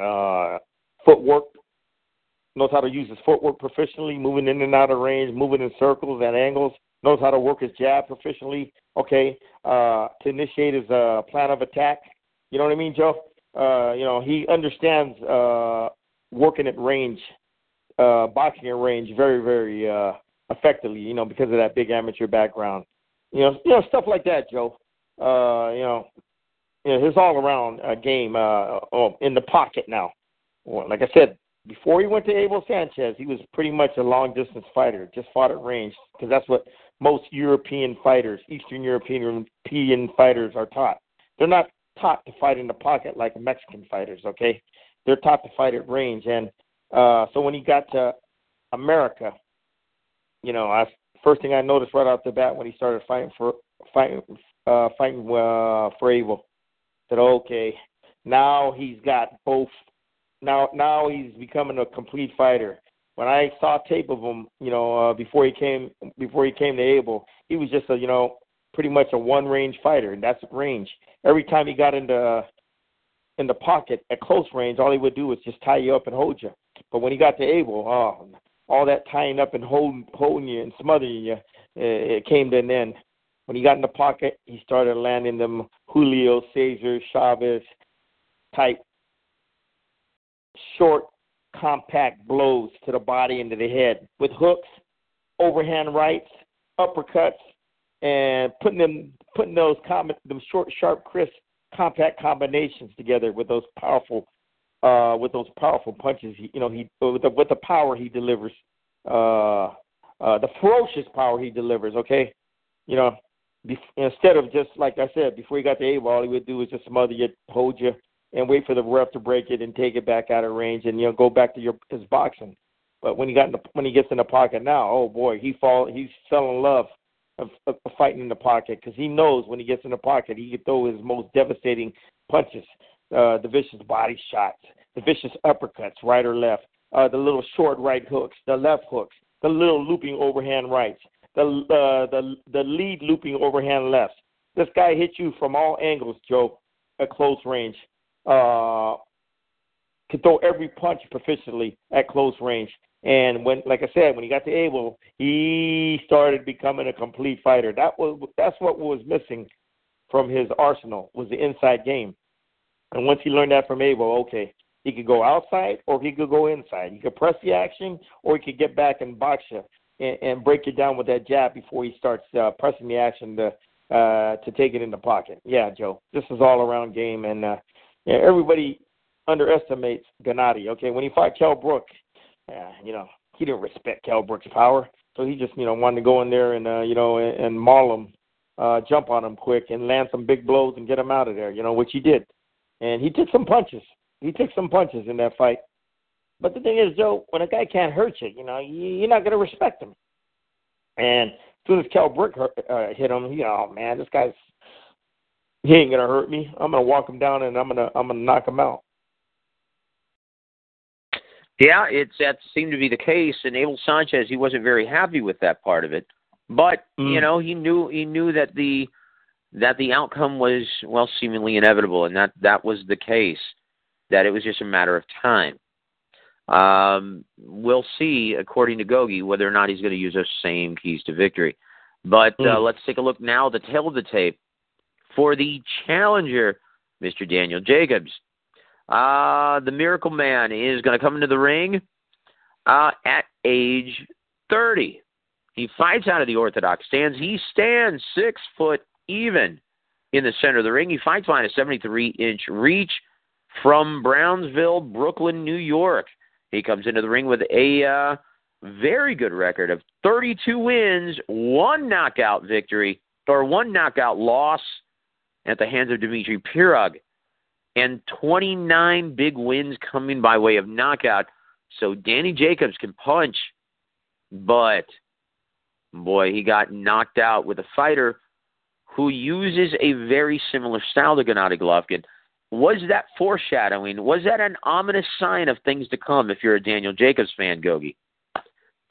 Uh, footwork, knows how to use his footwork proficiently, moving in and out of range, moving in circles and angles, knows how to work his jab proficiently, okay, uh, to initiate his uh, plan of attack. You know what I mean, Joe? Uh, you know, he understands uh, working at range, uh, boxing at range very, very uh, effectively, you know, because of that big amateur background. You know, you know stuff like that, Joe. Uh, you know, you know his all around uh, game uh, oh, in the pocket now. Well, like I said, before he went to Abel Sanchez, he was pretty much a long distance fighter, just fought at range because that's what most European fighters, Eastern European European fighters are taught. They're not taught to fight in the pocket like Mexican fighters, okay? They're taught to fight at range and uh so when he got to America, you know, I first thing I noticed right off the bat when he started fighting for fighting uh, fighting uh, for Abel. Said okay, now he's got both. Now now he's becoming a complete fighter. When I saw tape of him, you know, uh, before he came before he came to Abel, he was just a you know pretty much a one range fighter, and that's range. Every time he got into in the pocket at close range, all he would do was just tie you up and hold you. But when he got to Abel, oh, all that tying up and holding holding you and smothering you, it came to an end. When he got in the pocket, he started landing them Julio Cesar Chavez type short, compact blows to the body and to the head with hooks, overhand rights, uppercuts, and putting them putting those com- them short, sharp, crisp, compact combinations together with those powerful uh, with those powerful punches. You know, he with the, with the power he delivers, uh, uh, the ferocious power he delivers. Okay, you know, be, instead of just like I said before he got the Abel, he would do is just smother you, hold you, and wait for the ref to break it and take it back out of range and you know go back to your his boxing. But when he got in the, when he gets in the pocket now, oh boy, he fall he's fell in love of, of, of fighting in the pocket because he knows when he gets in the pocket he can throw his most devastating punches, uh, the vicious body shots, the vicious uppercuts, right or left, uh, the little short right hooks, the left hooks, the little looping overhand rights, the uh, the the lead looping overhand lefts. This guy hits you from all angles, Joe, at close range uh, could throw every punch proficiently at close range. And when, like I said, when he got to Abel, he started becoming a complete fighter. That was that's what was missing from his arsenal was the inside game. And once he learned that from Abel, okay, he could go outside or he could go inside. He could press the action or he could get back and box you and, and break you down with that jab before he starts uh, pressing the action to uh, to take it in the pocket. Yeah, Joe, this is all around game, and uh, yeah, everybody underestimates Gennady. Okay, when he fought Kell Brook, yeah, you know he didn't respect Kell Brook's power, so he just you know wanted to go in there and uh, you know and, and maul him, uh, jump on him quick and land some big blows and get him out of there. You know which he did, and he took some punches. He took some punches in that fight. But the thing is, Joe, when a guy can't hurt you, you know you're not to respect him. And as soon as Kell Brook hurt, uh, hit him, you know, oh, man, this guy's he ain't gonna hurt me. I'm gonna walk him down and I'm gonna I'm gonna knock him out.
Yeah, it's that seemed to be the case. And Abel Sanchez, he wasn't very happy with that part of it, but mm. you know he knew he knew that the that the outcome was well seemingly inevitable, and that that was the case. That it was just a matter of time. Um, we'll see, according to Gogi, whether or not he's going to use those same keys to victory. But mm. uh, let's take a look now at the tale of the tape for the challenger, Mr. Daniel Jacobs. Uh, the Miracle Man is going to come into the ring uh, at age 30. He fights out of the orthodox stance. He stands six foot even in the center of the ring. He fights line a 73 inch reach from Brownsville, Brooklyn, New York. He comes into the ring with a uh, very good record of 32 wins, one knockout victory, or one knockout loss, at the hands of Dmitry Pirog, and 29 big wins coming by way of knockout. So Danny Jacobs can punch, but boy, he got knocked out with a fighter who uses a very similar style to Gennady Golovkin. Was that foreshadowing? Was that an ominous sign of things to come if you're a Daniel Jacobs fan, Gogi?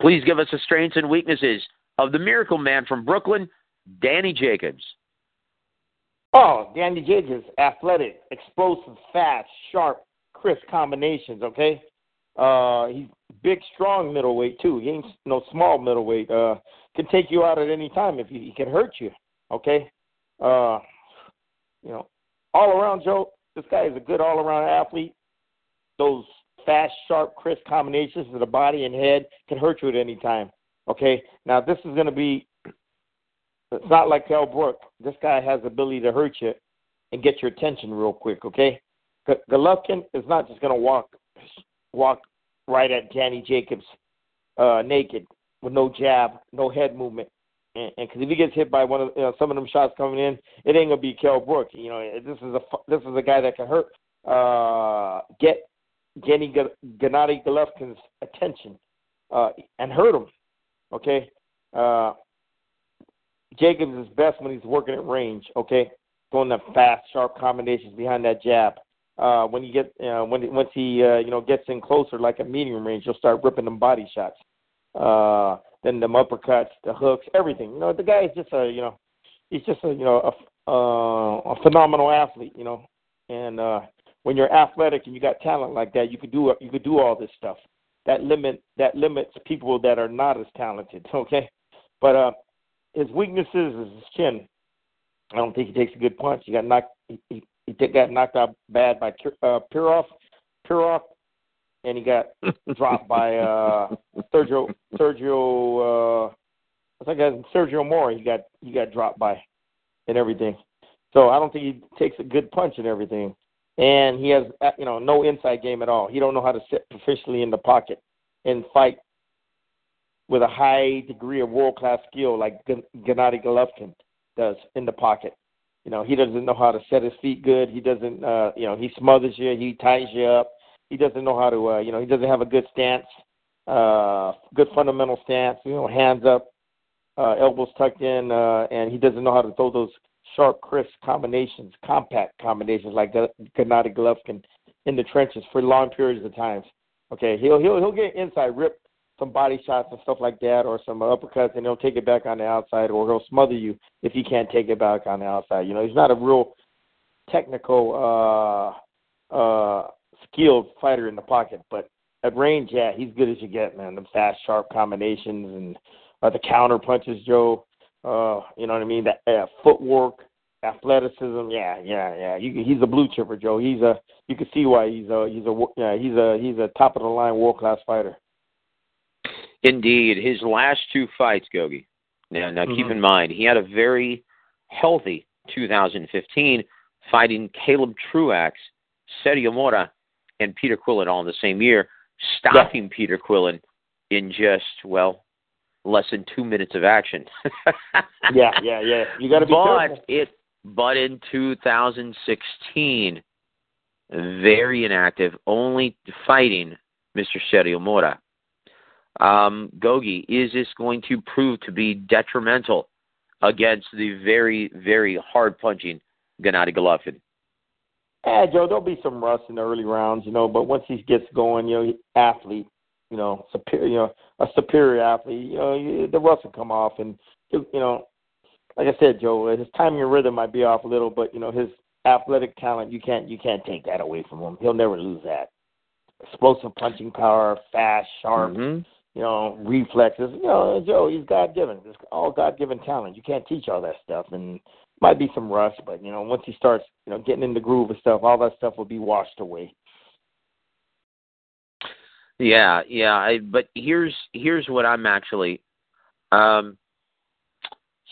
Please give us the strengths and weaknesses of the Miracle Man from Brooklyn, Danny Jacobs.
Oh, Danny Jacobs, athletic, explosive, fast, sharp, crisp combinations. Okay, uh, he's big, strong middleweight too. He ain't no small middleweight. Uh, can take you out at any time if he, he can hurt you. Okay, uh, you know, all around Joe, this guy is a good all around athlete. Those fast, sharp, crisp combinations of the body and head can hurt you at any time. Okay, now this is going to be it's not like Kell Brook. This guy has the ability to hurt you and get your attention real quick. Okay, Golovkin is not just going to walk walk right at Danny Jacobs uh, naked with no jab, no head movement. And because if he gets hit by one of you know, some of them shots coming in, it ain't gonna be Kell Brook. You know, this is a this is a guy that can hurt, uh, get Gennady Gennady Golovkin's attention, uh, and hurt him. Okay, uh, Jacobs is best when he's working at range. Okay, throwing the fast, sharp combinations behind that jab. Uh, when you get uh, when once he uh, you know gets in closer, like a medium range, you'll start ripping them body shots. Uh, then them uppercuts, the hooks, everything. You know, the guy is just a you know, he's just a you know a, uh, a phenomenal athlete. You know, and uh, when you're athletic and you got talent like that, you could do you could do all this stuff. That limit that limits people that are not as talented. Okay, but uh, his weaknesses is his chin. I don't think he takes a good punch. He got knocked. He, he, he got knocked out bad by uh, Pirov, Pirov, and he got dropped by uh, Sergio Sergio. Uh, I think it Sergio Mora. He got he got dropped by, and everything. So I don't think he takes a good punch and everything. And he has uh, you know no inside game at all. He don't know how to sit proficiently in the pocket and fight with a high degree of world class skill like Gennady Golovkin does in the pocket. You know, he doesn't know how to set his feet good. He doesn't, uh, you know, he smothers you. He ties you up. He doesn't know how to, uh, you know, he doesn't have a good stance, uh, good fundamental stance. You know, hands up, uh, elbows tucked in, uh, and he doesn't know how to throw those sharp, crisp combinations, compact combinations like Gennady Golovkin in the trenches for long periods of times. Okay, he'll he'll he'll get inside, rip some body shots and stuff like that, or some uppercuts, and he'll take it back on the outside, or he'll smother you if he can't take it back on the outside. You know, he's not a real technical, uh, uh, skilled fighter in the pocket, but at range, yeah, he's good as you get, man. The fast, sharp combinations and uh, the counter punches, Joe. Uh, you know what I mean? That uh, footwork, athleticism, yeah, yeah, yeah. You, he's a blue chipper, Joe. He's a. You can see why he's a. He's a. Yeah, he's a. He's a top of the line world class fighter.
Indeed, his last two fights, Gogi. Now, now mm-hmm. keep in mind, he had a very healthy 2015 fighting Caleb Truax, Sergio Mora, and Peter Quillin all in the same year, stopping yeah. Peter Quillin in just, well, less than two minutes of action.
yeah, yeah, yeah. You got to be
but
careful.
It, but in 2016, very inactive, only fighting Mr. Sergio Mora um, Gogi, is this going to prove to be detrimental against the very, very hard punching Gennady Golovkin?
Yeah, Joe, there'll be some rust in the early rounds, you know, but once he gets going, you know, athlete, you know, superior, you know, a superior athlete, you know, the rust will come off, and you know, like I said, Joe, his timing and rhythm might be off a little, but you know, his athletic talent, you can't you can't take that away from him. He'll never lose that. Explosive punching power, fast, sharp.
Mm-hmm
you know, reflexes. You know, Joe, he's God given. It's all God given talent. You can't teach all that stuff and might be some rust, but you know, once he starts, you know, getting in the groove of stuff, all that stuff will be washed away.
Yeah, yeah, I, but here's here's what I'm actually um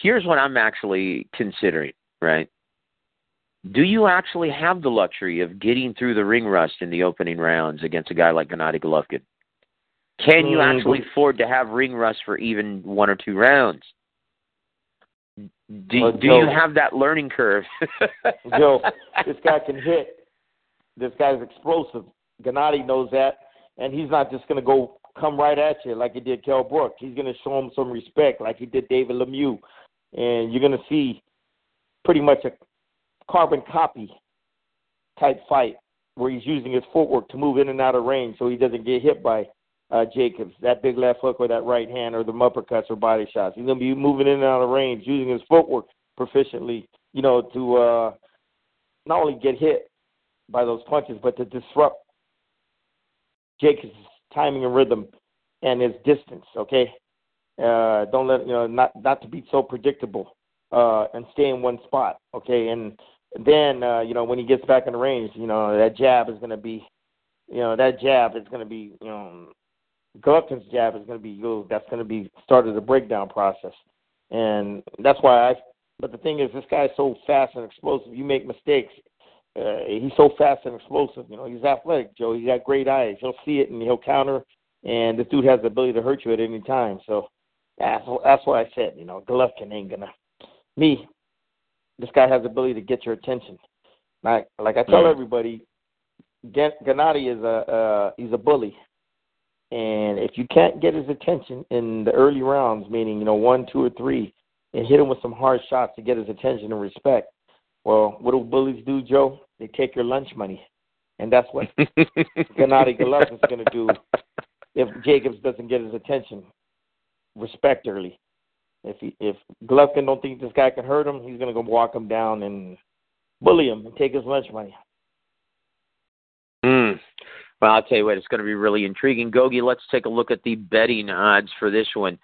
here's what I'm actually considering, right? Do you actually have the luxury of getting through the ring rust in the opening rounds against a guy like Gennady Golovkin? Can you mm-hmm. actually afford to have ring rust for even one or two rounds? Do, well, do Joe, you have that learning curve?
Joe, this guy can hit. This guy's explosive. Gennady knows that, and he's not just going to go come right at you like he did Kell Brook. He's going to show him some respect like he did David Lemieux, and you're going to see pretty much a carbon copy type fight where he's using his footwork to move in and out of range so he doesn't get hit by uh, Jacobs, that big left hook or that right hand or the uppercuts or body shots. He's going to be moving in and out of range, using his footwork proficiently, you know, to uh, not only get hit by those punches, but to disrupt Jacobs' timing and rhythm and his distance. Okay, uh, don't let you know not not to be so predictable uh, and stay in one spot. Okay, and then uh, you know when he gets back in the range, you know that jab is going to be, you know that jab is going to be you know Golovkin's jab is going to be used. That's going to be started the breakdown process, and that's why I. But the thing is, this guy's so fast and explosive. You make mistakes. Uh, he's so fast and explosive. You know, he's athletic, Joe. He's got great eyes. He'll see it and he'll counter. And this dude has the ability to hurt you at any time. So that's that's why I said, you know, Golovkin ain't gonna. Me, this guy has the ability to get your attention. Like like I tell everybody, Gennady is a uh, he's a bully. And if you can't get his attention in the early rounds, meaning you know one, two, or three, and hit him with some hard shots to get his attention and respect. Well, what do bullies do, Joe? They take your lunch money, and that's what Gennady is going to do if Jacobs doesn't get his attention, respect early. If he, if Golovkin don't think this guy can hurt him, he's going to go walk him down and bully him and take his lunch money.
Well, I'll tell you what, it's going to be really intriguing. Gogi, let's take a look at the betting odds for this one.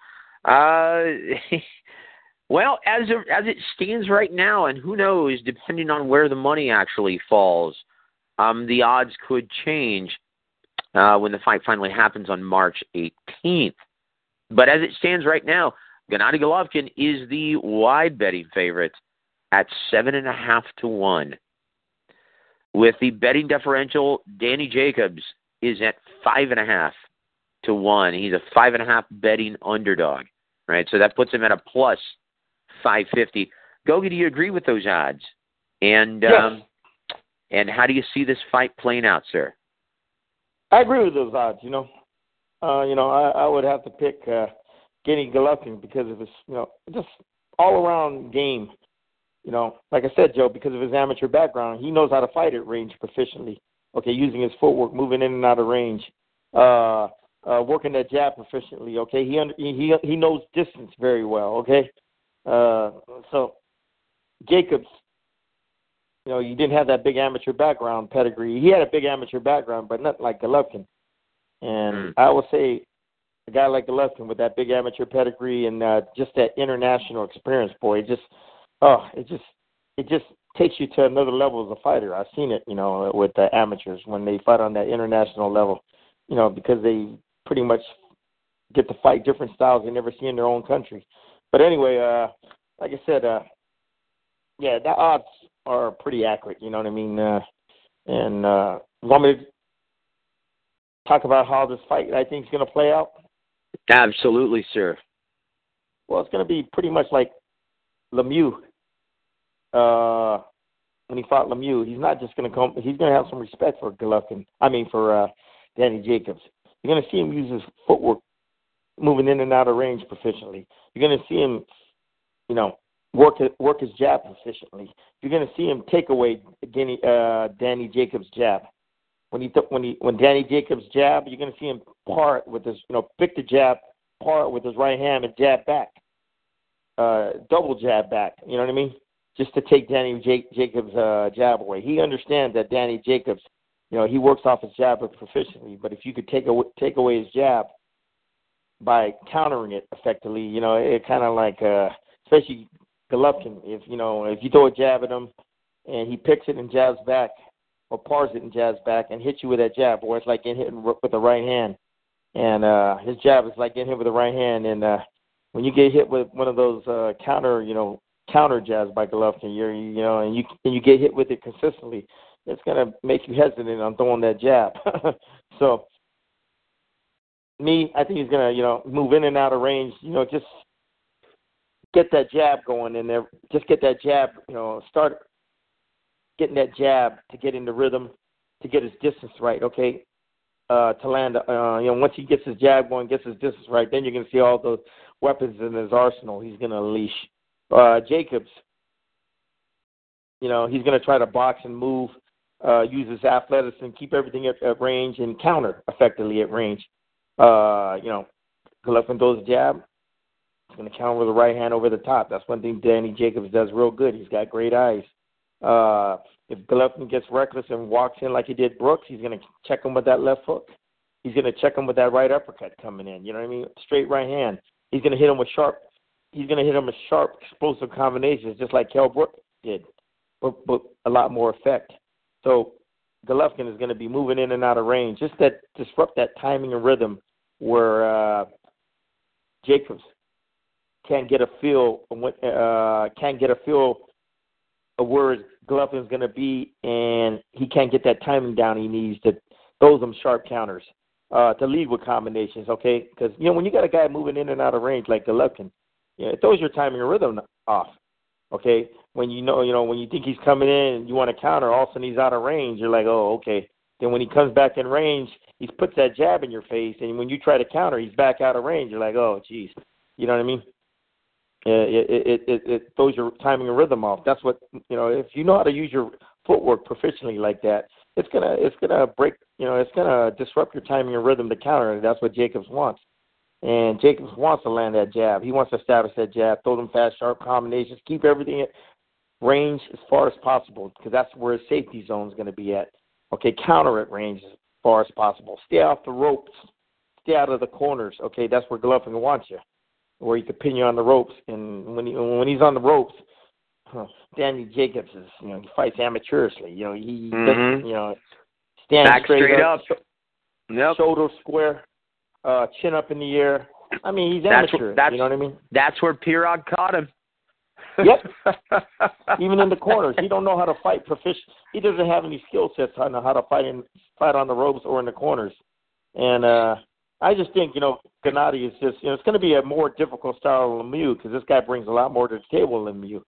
Uh, well, as as it stands right now, and who knows, depending on where the money actually falls, um, the odds could change uh, when the fight finally happens on March 18th. But as it stands right now, Gennady Golovkin is the wide betting favorite at seven and a half to one. With the betting differential, Danny Jacobs is at five and a half to one. He's a five and a half betting underdog, right? So that puts him at a plus five fifty. Gogi, do you agree with those odds? And
yes.
um, and how do you see this fight playing out, sir?
I agree with those odds. You know, uh, you know, I, I would have to pick uh, Genny Golovkin because of his, you know, just all around game. You know, like I said, Joe, because of his amateur background, he knows how to fight at range proficiently. Okay, using his footwork, moving in and out of range, uh, uh, working that jab proficiently. Okay, he under, he he knows distance very well. Okay, uh, so Jacobs, you know, you didn't have that big amateur background pedigree. He had a big amateur background, but not like Golovkin. And mm. I would say a guy like Golovkin with that big amateur pedigree and uh, just that international experience, boy, it just oh, it just it just takes you to another level as a fighter. I've seen it, you know, with the amateurs when they fight on that international level, you know, because they pretty much get to fight different styles they never see in their own country. But anyway, uh, like I said, uh, yeah, the odds are pretty accurate. You know what I mean? Uh, and uh, want me to talk about how this fight I think is going to play out?
Absolutely, sir.
Well, it's going to be pretty much like Lemieux. Uh, when he fought Lemieux, he's not just going to come. He's going to have some respect for Golovkin. I mean, for uh, Danny Jacobs. You're going to see him use his footwork, moving in and out of range proficiently. You're going to see him, you know, work work his jab proficiently. You're going to see him take away Danny, uh, Danny Jacobs' jab. When he th- when he when Danny Jacobs jab, you're going to see him par with his you know pick the jab, par with his right hand and jab back, uh, double jab back. You know what I mean? Just to take Danny Jacobs' uh, jab away. He understands that Danny Jacobs, you know, he works off his jab proficiently. But if you could take away take away his jab by countering it effectively, you know, it kind of like uh, especially Golovkin. If you know if you throw a jab at him and he picks it and jabs back or pars it and jabs back and hits you with that jab, or it's like getting hit with the right hand. And uh, his jab is like getting hit with the right hand. And uh, when you get hit with one of those uh, counter, you know, counter jabs by Golovkin, you're, you know, and you and you get hit with it consistently, it's gonna make you hesitant on throwing that jab. so, me, I think he's gonna, you know, move in and out of range. You know, just get that jab going in there. Just get that jab, you know, start getting that jab to get in the rhythm, to get his distance right. Okay, uh, to land. Uh, you know, once he gets his jab going, gets his distance right, then you're going to see all the weapons in his arsenal. He's going to unleash. Uh, Jacobs, you know, he's going to try to box and move, uh, use his athleticism, keep everything at, at range, and counter effectively at range. Uh, you know, Golovkin throws a jab. He's going to counter with the right hand over the top. That's one thing Danny Jacobs does real good. He's got great eyes. Uh, if Golovkin gets reckless and walks in like he did Brooks, he's going to check him with that left hook. He's going to check him with that right uppercut coming in. You know what I mean? Straight right hand. He's going to hit him with sharp. He's going to hit him with sharp, explosive combinations, just like Kell Brook did, but, but a lot more effect. So Golovkin is going to be moving in and out of range, just that disrupt that timing and rhythm where uh, Jacobs can't get a feel, uh, can't get a feel of where is going to be, and he can't get that timing down he needs to throw some sharp counters uh, to lead with combinations. Okay, because you know when you got a guy moving in and out of range like Golovkin, you know, it throws your timing and rhythm off. Okay, when you know you know when you think he's coming in and you want to counter, all of a sudden he's out of range. You're like, oh, okay. Then when he comes back in range, he puts that jab in your face, and when you try to counter, he's back out of range. You're like, oh, geez, you know what I mean? It, it it it throws your timing and rhythm off. That's what you know. If you know how to use your footwork proficiently like that, it's gonna it's gonna break. You know, it's gonna disrupt your timing and rhythm to counter, and that's what Jacobs wants. And Jacobs wants to land that jab. He wants to establish that jab, throw them fast, sharp combinations, keep everything at range as far as possible because that's where his safety zone is going to be at. Okay, counter at range as far as possible. Stay off the ropes. Stay out of the corners. Okay, that's where Golovkin wants you, where he can pin you on the ropes. And when he when he's on the ropes, huh, Danny Jacobs is you know he fights amateurishly. You know he
Mhm.
doesn't you know stand
Back straight up.
sho-
Yep.
shoulder square, uh, chin up in the air. I mean he's
That's
amateur.
what- that's-
you know what I mean?
That's where Pirog caught him.
Yep. Even in the corners, he don't know how to fight proficient. He doesn't have any skill sets on how to fight in fight on the ropes or in the corners. And uh I just think you know Gennady is just you know it's going to be a more difficult style of Lemieux because this guy brings a lot more to the table than Lemieux.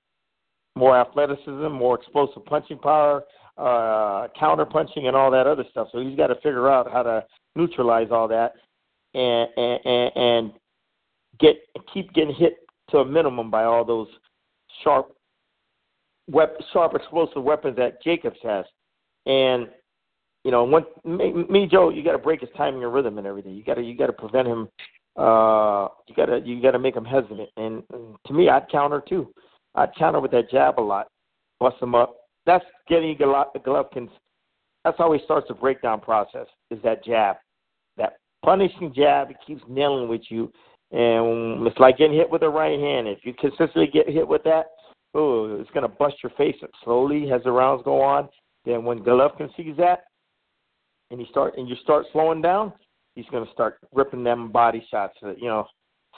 More athleticism, more explosive punching power, uh counter punching, and all that other stuff. So he's got to figure out how to neutralize all that and and and, get keep getting hit to a minimum by all those sharp, wep- sharp explosive weapons that Jacobs has. And you know, when me, me Joe, you got to break his timing and rhythm and everything. You got to you got to prevent him. Uh, you got to you got to make him hesitant. And, and to me, I'd counter too. I'd counter with that jab a lot, bust him up. That's getting Golovkin's. That's how he starts the breakdown process. Is that jab, punishing jab? It keeps nailing with you, and it's like getting hit with a right hand. If you consistently get hit with that, oh, it's to bust your face up slowly as the rounds go on. Then when Golovkin sees that, and he start and you start slowing down, he's to start ripping them body shots that you know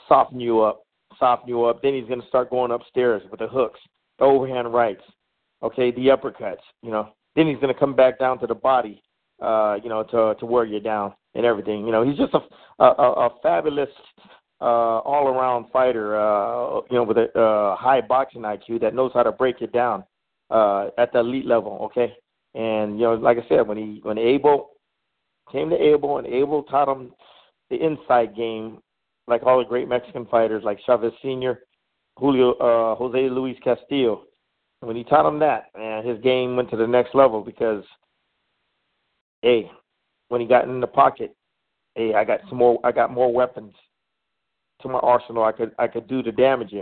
soften you up, soften you up. Then he's to start going upstairs with the hooks, the overhand rights, okay, the uppercuts. You know, then he's to come back down to the body, uh, you know, to to wear you down and everything. You know, he's just a a, a fabulous uh, all around fighter. Uh, you know, with a uh, high boxing IQ that knows how to break it down uh, at the elite level. Okay, and you know, like I said, when he when Abel came to Abel, and Abel taught him the inside game, like all the great Mexican fighters, like Chavez Senior, Julio, uh, Jose Luis Castillo. When he taught him that, man, his game went to the next level because, hey, when he got in the pocket, hey, I got some more, I got more weapons to my arsenal. I could, I could do the damage.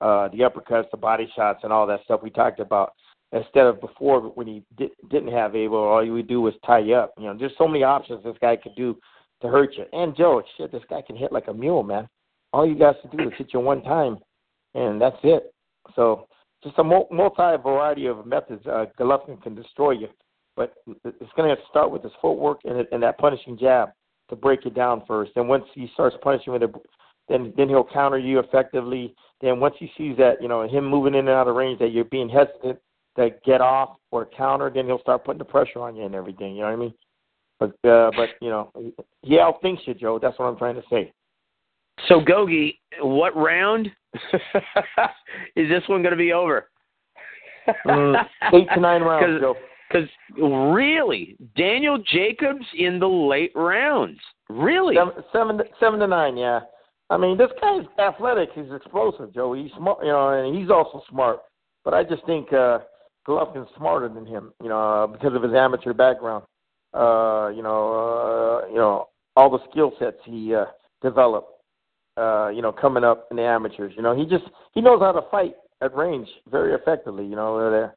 Uh, the uppercuts, the body shots, and all that stuff we talked about instead of before when he di- didn't have Abel, all you would do was tie you up. You know, there's so many options this guy could do to hurt you. And Joe, shit, this guy can hit like a mule, man. All you got to do is hit you one time, and that's it. So just a multi variety of methods. Uh, Golovkin can destroy you, but it's going to have to start with his footwork and, and that punishing jab to break you down first. And once he starts punishing with it, then then he'll counter you effectively. Then once he sees that you know him moving in and out of range, that you're being hesitant, to get off or counter, then he'll start putting the pressure on you and everything. You know what I mean? But uh, but you know, he outthinks you, Joe. That's what I'm trying to say.
So Gogi, what round is this one going to be over?
mm, eight to nine rounds, Joe.
Because really, Daniel Jacobs in the late rounds. Really?
Seven, seven, to, nine, yeah. I mean, this guy's athletic. He's explosive, Joe. He's smart, you know, and he's also smart. But I just think uh, Golovkin's smarter than him, you know, uh, because of his amateur background. Uh, you know, uh, you know all the skill sets he uh, developed. Uh, you know, coming up in the amateurs. You know, he just he knows how to fight at range very effectively. You know, uh,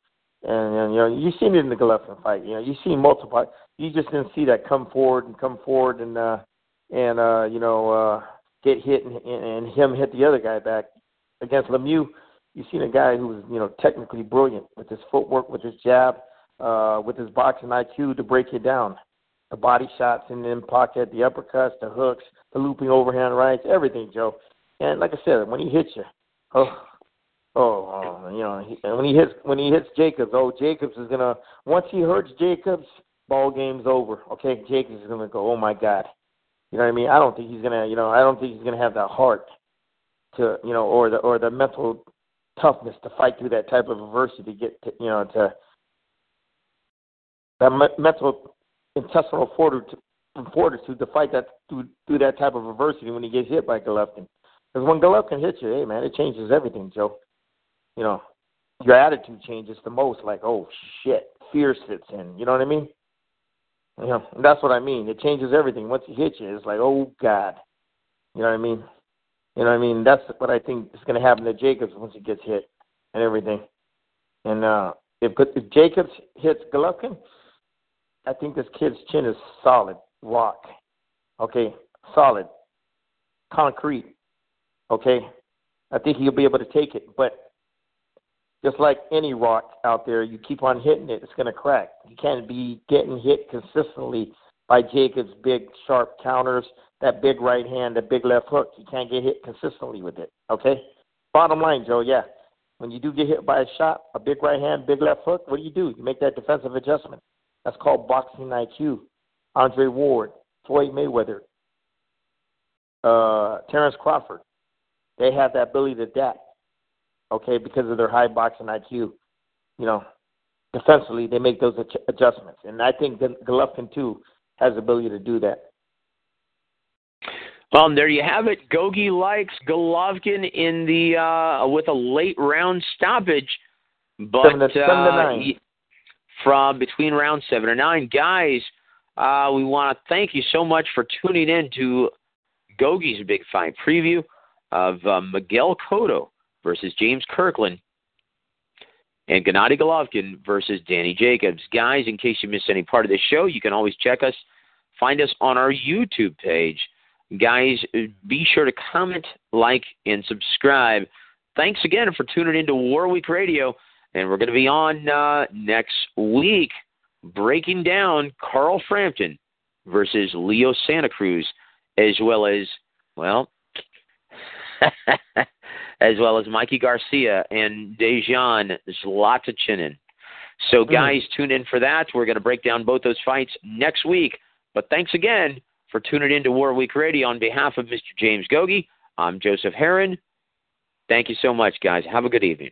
and, and you know you've seen it in the Golovkin fight. You know, you've seen multiple. You just didn't see that come forward and come forward and uh, and uh, you know uh, get hit and, and him hit the other guy back against Lemieux you've seen a guy who's you know technically brilliant with his footwork, with his jab, uh, with his boxing IQ to break you down. The body shots in the pocket, the uppercuts, the hooks, the looping overhand rights, everything, Joe. And like I said, when he hits you, oh, oh, oh you know, he, when he hits when he hits Jacobs, oh, Jacobs is gonna once he hurts Jacobs, ball game's over. Okay, Jacobs is gonna go, oh my God, you know what I mean? I don't think he's gonna, you know, I don't think he's gonna have the heart to, you know, or the or the mental toughness to fight through that type of adversity to get to, you know to that mental intestinal fortitude, fortitude to fight that through, through that type of adversity when he gets hit by Golovkin. Because when Golovkin hits you, hey man, it changes everything, Joe. You know, your attitude changes the most. Like, oh shit, fear sits in. You know what I mean? You know, that's what I mean. It changes everything. Once it hits you, it's like, oh god. You know what I mean? You know what I mean? That's what I think is going to happen to Jacobs once he gets hit and everything. And uh, if, if Jacobs hits Golovkin, I think this kid's chin is solid rock. Okay, solid, concrete. Okay, I think he'll be able to take it. But just like any rock out there, you keep on hitting it, it's going to crack. You can't be getting hit consistently by Jacobs' big sharp counters, that big right hand, that big left hook. You can't get hit consistently with it. Okay. Bottom line, Joe. Yeah, when you do get hit by a shot, a big right hand, big left hook, what do you do? You make that defensive adjustment. That's called boxing IQ. Andre Ward, Floyd Mayweather, uh, Terrence Crawford, they have that ability to adapt, okay, because of their high boxing IQ. You know, defensively, they make those adjustments. And I think Golovkin, too, has the ability to do that.
Well, there you have it. Gogi likes Golovkin in the uh, with a late round stoppage, but
seven to, seven to
uh, from between round seven and nine, guys. Uh, we want to thank you so much for tuning in to Gogi's Big Fight preview of uh, Miguel Cotto versus James Kirkland and Gennady Golovkin versus Danny Jacobs. Guys, in case you missed any part of this show, you can always check us, find us on our YouTube page. Guys, be sure to comment, like, and subscribe. Thanks again for tuning into War Week Radio, and we're going to be on uh, next week breaking down Carl Frampton versus Leo Santa Cruz, as well as, well, as well as Mikey Garcia and Dejan Zlaticanin. So, hmm. guys, mm. tune in for that. We're going to break down both those fights next week. But thanks again for tuning in to War Week Radio. On behalf of Mr. James Gogi, I'm Joseph Herron. Thank you so much, guys. Have a good evening.